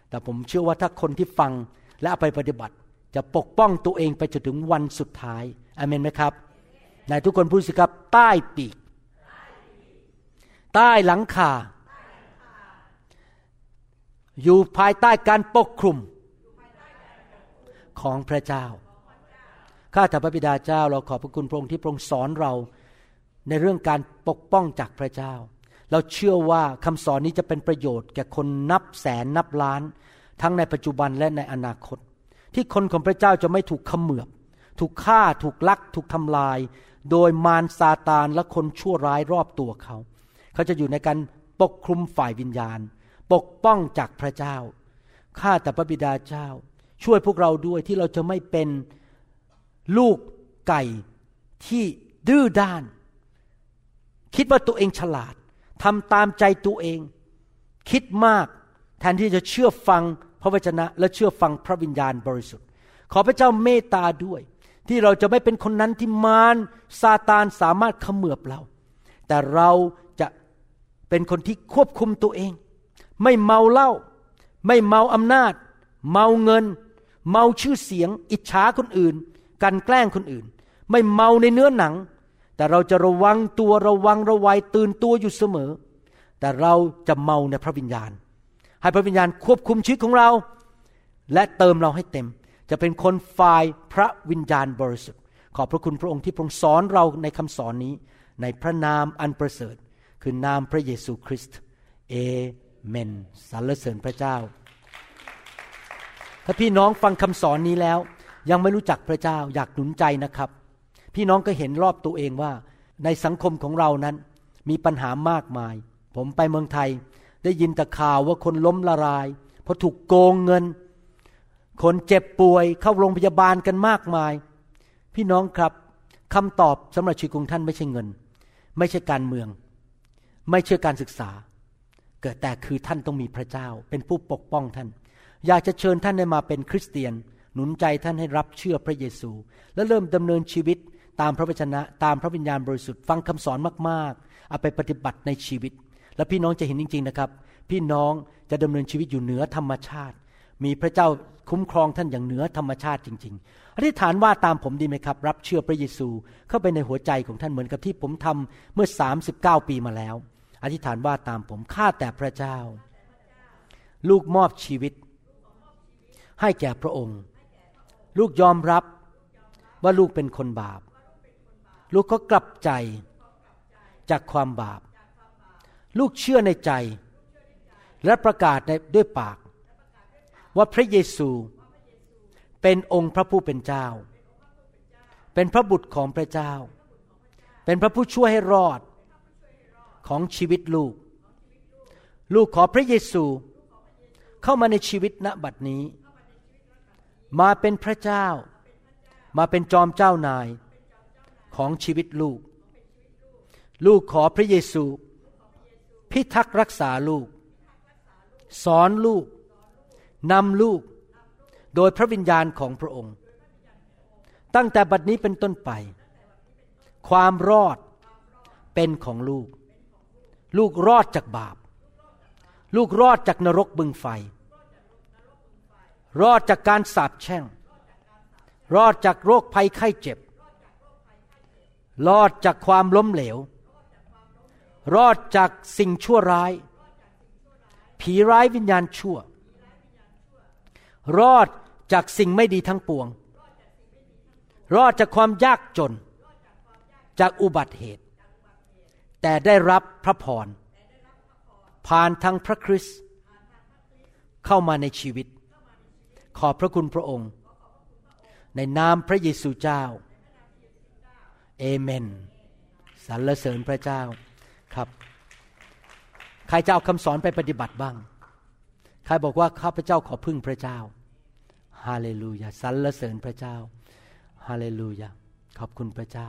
แต่ผมเชื่อว่าถ้าคนที่ฟังและเอาไปปฏิบัติ จะปกป้องตัวเองไปจนถึงวันสุดท้ายอเมนไหมครับนายทุกคนพูดสิครับ ใต้ปีก ใต้หลังคาอยู่ภายใต้การปกคลุม ของพระเจ้า ข้าแต่พระบิดาเจ้าเราขอบพระคุณพระองค์ที่พระองค์สอนเราในเรื่องการปกป้องจากพระเจ้า เราเชื่อว่าคำสอนนี้จะเป็นประโยชน์แก่คนนับแสนนับล้าน ทั้งในปัจจุบันและในอนาคต ที่คนของพระเจ้าจะไม่ถูกขมือบถูกฆ่าถูกลักถูกทำลาย โดยมารซาตานและคนชั่วร้ายรอบตัวเขา เขาจะอยู่ในการปกคลุมฝ่ายวิญญาณ ปกป้องจากพระเจ้าข้าแต่พระบิดาเจ้า ช่วยพวกเราด้วยที่เราจะไม่เป็นลูกไก่ที่ดื้อด้าน คิดว่าตัวเองฉลาดทำตามใจตัวเอง คิดมากแทนที่จะเชื่อฟังพระวจนะ และเชื่อฟังพระวิญญาณบริสุทธิ์ ขอพระเจ้าเมตตาด้วย ที่เราจะไม่เป็นคนนั้นที่มารซาตานสามารถขมือบเรา แต่เราจะเป็นคนที่ควบคุมตัวเอง ไม่เมาเหล้าไม่เมาอำนาจ เมาเงิน เมาชื่อเสียง อิจฉาคนอื่น กันแกล้งคนอื่น ไม่เมาในเนื้อหนัง แต่เราจะระวังตัวระวังระวัยตื่นตัวอยู่เสมอ แต่เราจะเมาในพระวิญญาณ ให้พระวิญญาณควบคุมชีวิตของเรา และเติมเราให้เต็ม จะเป็นคนฝ่ายพระวิญญาณบริสุทธิ์ ขอบพระคุณพระองค์ที่ทรงสอนเราในคำสอนนี้ ในพระนามอันประเสริฐ คือนามพระเยซูคริสต์เอเมนสรรเสริญพระเจ้า ถ้าพี่น้องฟังคำสอนนี้แล้ว ยังไม่รู้จักพระเจ้าอยากหนุนใจนะครับ พี่น้องก็เห็นรอบตัวเองว่า ในสังคมของเรานั้น มีปัญหามากมาย ผมไปเมืองไทย ได้ยินแต่ข่าวว่าคนล้มละลาย เพราะถูกโกงเงิน คนเจ็บป่วยเข้าโรงพยาบาลกันมากมาย พี่น้องครับคำตอบสำหรับชีวิตของท่านไม่ใช่เงิน ไม่ใช่การเมือง ไม่ใช่การศึกษา เกิดแต่คือท่านต้องมีพระเจ้า เป็นผู้ปกป้องท่าน อยากจะเชิญท่านได้มาเป็นคริสเตียน หนุนใจท่านให้รับเชื่อพระเยซู และเริ่มดำเนินชีวิตตามพระวจนะตามพระวิญญาณบริสุทธิ์ฟังคำสอนมากๆเอาไปปฏิบัติในชีวิต และพี่น้องจะเห็นจริง ๆนะครับ พี่น้องจะดำเนินชีวิตอยู่เหนือธรรมชาติ มีพระเจ้าคุ้มครองท่านอย่างเหนือธรรมชาติจริง ๆ อธิษฐานว่าตามผมดีไหมครับ รับเชื่อพระเยซูเข้าไปในหัวใจของท่านเหมือนกับที่ผมทำเมื่อ 39 ปีมาแล้ว อธิษฐานว่าตามผมข้าแต่พระเจ้า ลูกมอบชีวิต ให้แก่พระองค์ ลูกยอมรับว่าลูกเป็นคนบาป ลูกก็กลับใจจากความบาป ลูกเชื่อในใจ และประกาศในด้วยปาก ว่าพระเยซูเป็นองค์พระผู้เป็นเจ้า เป็นพระบุตรของพระเจ้า เป็นพระผู้ช่วยให้รอดของชีวิตลูก ลูกขอพระเยซูเข้ามาในชีวิตณบัดนี้ มาเป็นพระเจ้า มาเป็นจอมเจ้านายของชีวิตลูก ลูกขอพระเยซู พิทักษ์รักษาลูก สอนลูกนำลูก โดยพระวิญญาณของพระองค์ ตั้งแต่บัดนี้เป็นต้นไป ความรอดเป็นของลูก ลูกรอดจากบาป ลูกรอดจากนรกบึงไฟ รอดจากการสาปแช่ง รอดจากโรคภัยไข้เจ็บ รอดจากความล้มเหลว รอดจากสิ่งชั่วร้าย ผีร้ายวิญญาณชั่ว รอดจากสิ่งไม่ดีทั้งปวง รอดจากความยากจน จากอุบัติเหตุ แต่ได้รับพระพรผ่านทางพระคริสต์เข้ามาในชีวิต ขอบพระคุณพระองค์ ในนามพระเยซูเจ้า เอเมนสรรเสริญพระเจ้าครับ ใครจะเอาคำสอนไปปฏิบัติบ้าง ใครบอกว่าข้าพเจ้าขอพึ่งพระเจ้า ฮาเลลูยาสรรเสริญพระเจ้า ฮาเลลูยา ขอบคุณพระเจ้า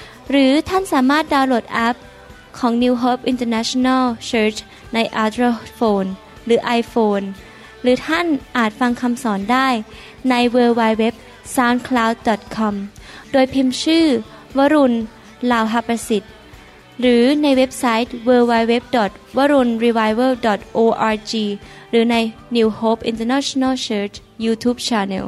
หรือท่านสามารถดาวน์โหลดแอปของ New Hope International Church ใน Android Phone หรือ iPhone หรือท่านอาจฟังคำสอนได้ใน w w w s o u n d c l o u d c o m โดยพิมพ์ชื่อ วรุณลาวหประสิทธิ์ หรือในเว็บไซต์ www.warunrevival.org หรือใน New Hope International Church YouTube Channel